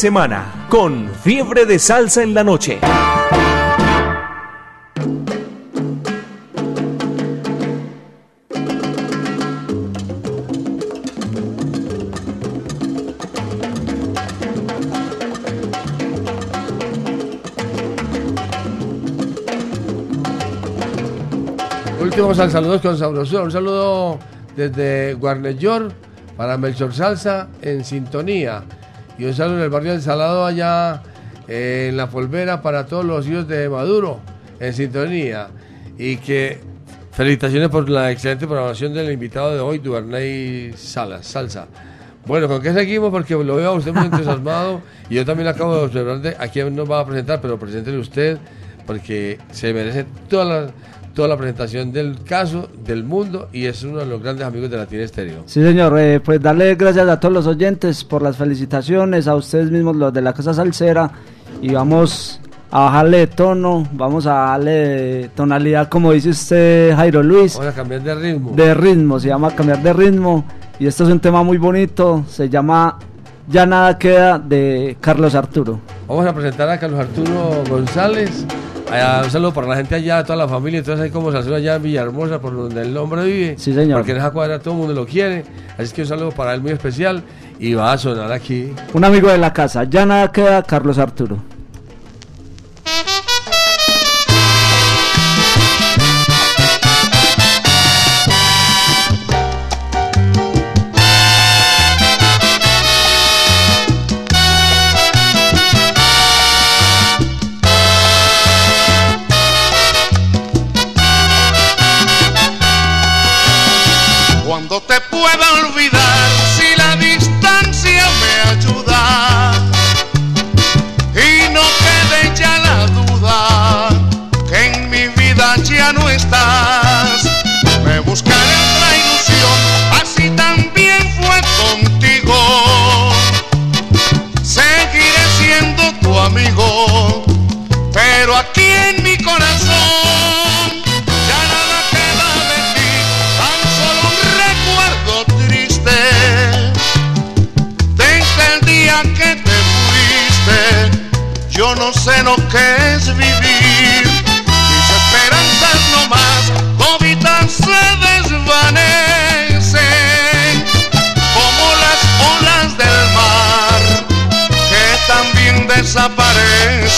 S6: Semana con Fiebre de Salsa en la Noche.
S3: Últimos al saludos con sabrosura. Un saludo desde Guarnellor para Melchor Salsa en sintonía. Y un saludo en el barrio del Salado allá eh, en la Polvera para todos los hijos de Maduro en sintonía. Y que felicitaciones por la excelente programación del invitado de hoy, Duarney Salas, Salsa. Bueno, ¿con qué seguimos? Porque lo veo a usted muy entusiasmado y yo también acabo de observar a quién nos va a presentar, pero preséntele usted porque se merece toda la toda la presentación del caso, del mundo, y es uno de los grandes amigos de Latina Estéreo.
S7: Sí, señor, eh, pues darle gracias a todos los oyentes por las felicitaciones, a ustedes mismos los de la Casa Salsera, y vamos a bajarle de tono, vamos a darle tonalidad, como dice usted, Jairo Luis.
S3: Vamos a cambiar de ritmo.
S7: De ritmo, se llama cambiar de ritmo, y esto es un tema muy bonito, se llama Ya nada queda de Carlos Arturo.
S3: Vamos a presentar a Carlos Arturo González un saludo para la gente allá, toda la familia, entonces hay como se allá en Villahermosa, por donde el hombre vive.
S7: Sí, señor.
S3: Porque en esa cuadra todo el mundo lo quiere. Así que un saludo para él muy especial y va a sonar aquí.
S7: Un amigo de la casa, ya nada queda, Carlos Arturo.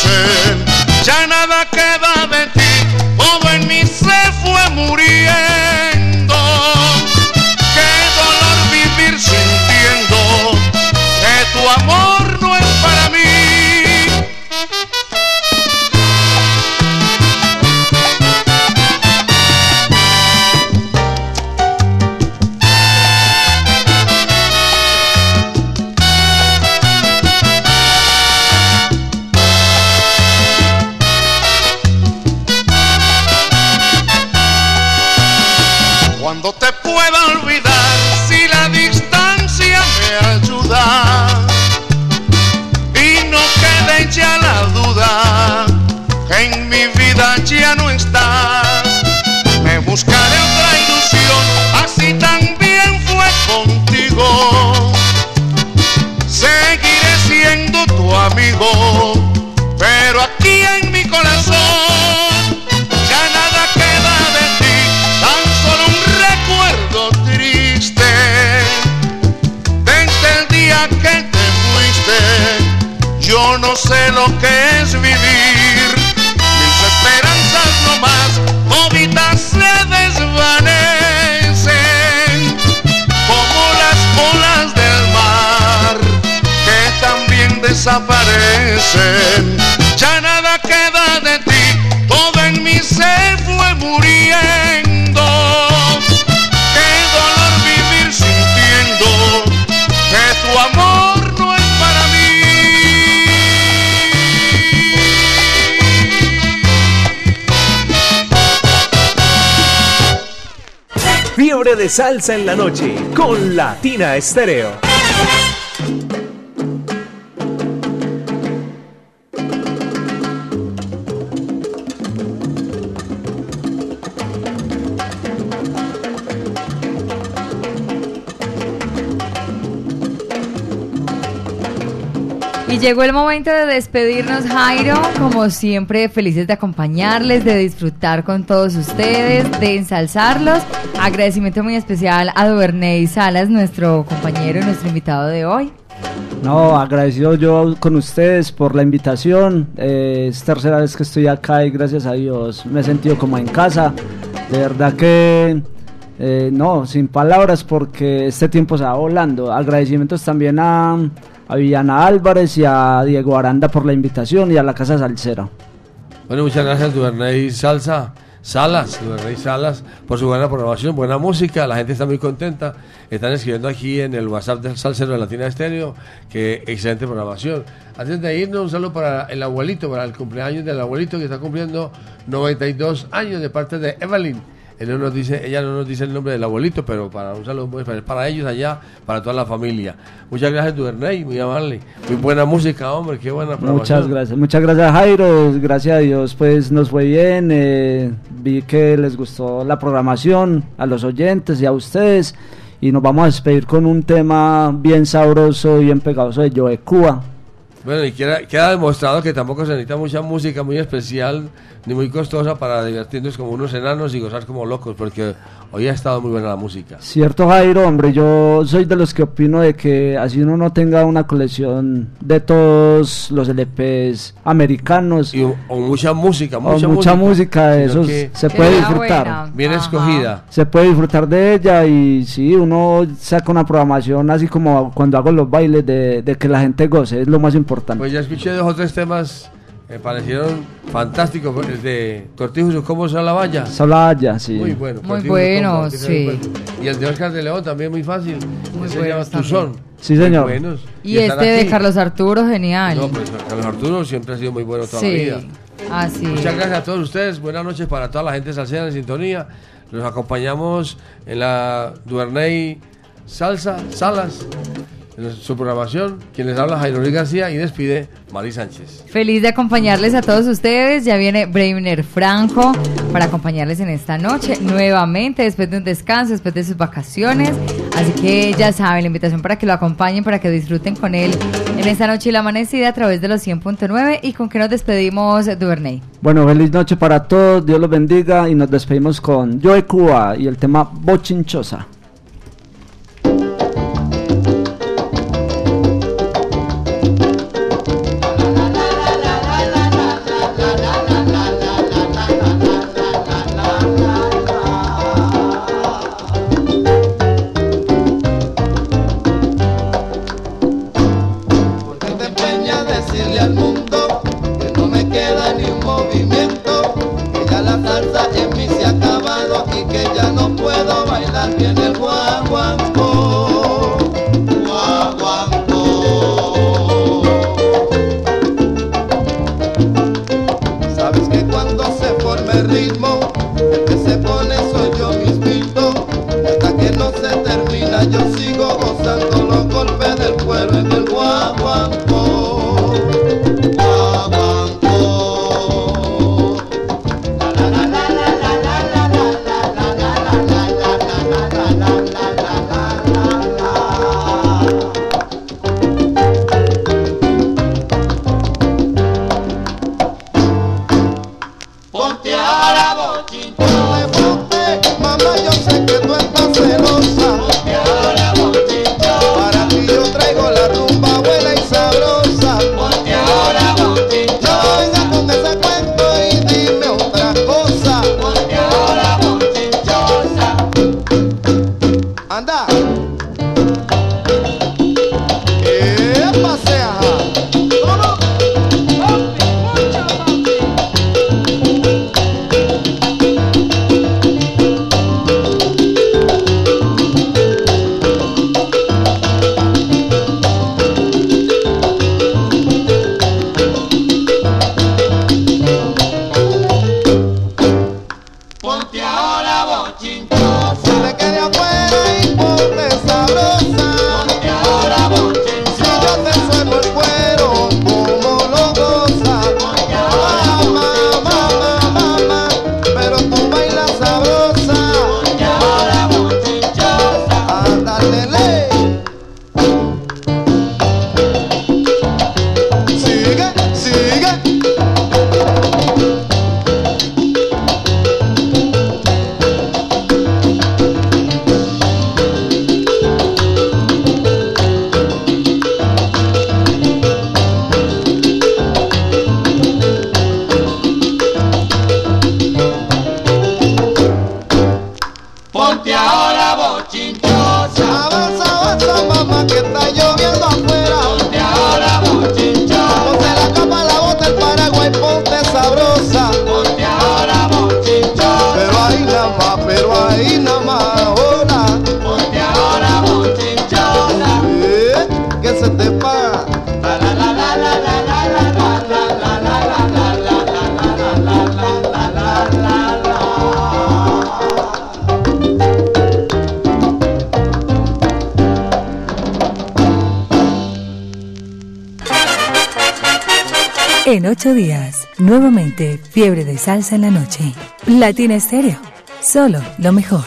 S11: Desaparecen. Sé lo que es vivir. Mis esperanzas no más, toditas se desvanecen como las olas del mar que también desaparecen. Ya nada queda de ti, todo en mí se fue muriendo.
S6: De salsa en la noche con Latina Estéreo.
S2: Llegó el momento de despedirnos, Jairo. Como siempre, felices de acompañarles, de disfrutar con todos ustedes, de ensalzarlos. Agradecimiento muy especial a Duvernay Salas, nuestro compañero, nuestro invitado de hoy.
S7: No, agradecido yo con ustedes por la invitación. Eh, es tercera vez que estoy acá y gracias a Dios me he sentido como en casa. De verdad que eh, no, sin palabras porque este tiempo se va volando. Agradecimientos también a, a Villana Álvarez y a Diego Aranda por la invitación y a la Casa Salsera.
S3: Bueno, muchas gracias, Duvernay Salsa. Salas, Duvernay Salas, por su buena programación, buena música, la gente está muy contenta. Están escribiendo aquí en el WhatsApp del Salsero de Latina Estéreo que excelente programación. Antes de irnos, un saludo para el abuelito, para el cumpleaños del abuelito que está cumpliendo 92 años de parte de Evelyn. No nos dice, ella no nos dice el nombre del abuelito, pero para un saludo especial para ellos allá, para toda la familia. Muchas gracias, Duvernay, muy amable. Muy buena música, hombre, qué buena.
S7: Muchas gracias, muchas gracias Jairo, gracias a Dios pues nos fue bien, eh, vi que les gustó la programación, a los oyentes y a ustedes y nos vamos a despedir con un tema bien sabroso y bien pegajoso de Joe Cuba.
S3: Bueno, y queda, queda demostrado que tampoco se necesita mucha música muy especial ni muy costosa para divertirnos como unos enanos y gozar como locos, porque hoy ha estado muy buena la música.
S7: Cierto Jairo, hombre, yo soy de los que opino de que así uno no tenga una colección de todos los LPs americanos
S3: y, o mucha música,
S7: o
S3: mucha,
S7: mucha música esos
S3: que-
S7: se puede disfrutar.
S2: buena.
S3: bien
S2: Ajá.
S3: escogida.
S7: Se puede disfrutar de ella y sí, uno saca una programación así como cuando hago los bailes de, de que la gente goce, es lo más importante.
S3: Pues ya escuché dos o tres temas Me parecieron fantásticos. El de Cortijo, ¿cómo se la valla?
S14: Solaya, sí.
S3: Muy bueno.
S2: Muy bueno, sí.
S3: Y el de Oscar de León también muy fácil.
S2: Muy
S3: Ese se
S2: buenos
S3: llama Tuzón.
S14: Sí,
S3: Muy
S14: señor.
S3: buenos.
S2: Y,
S3: están
S2: este de. Carlos Arturo, genial.
S3: No, pues Carlos Arturo siempre ha sido muy bueno toda la
S2: sí.
S3: vida.
S2: Así.
S3: Muchas gracias a todos ustedes. Buenas noches para toda la gente salsera en sintonía. Los acompañamos en la Duerney Salsa, Salas, en su programación. Quien les habla, Jairo Luis García y despide Mari Sánchez.
S2: Feliz de acompañarles a todos ustedes. Ya viene Breiner Franco para acompañarles en esta noche nuevamente, después de un descanso, después de sus vacaciones. Así que ya saben, la invitación para que lo acompañen, para que disfruten con él en esta noche y la amanecida a través de los 100.9. ¿Y con qué nos despedimos, Duvernay?
S14: Bueno, feliz noche para todos, Dios los bendiga y nos despedimos con Joe Cuba y el tema Bochinchosa.
S1: Salsa en la noche. Latina Estéreo, solo lo mejor.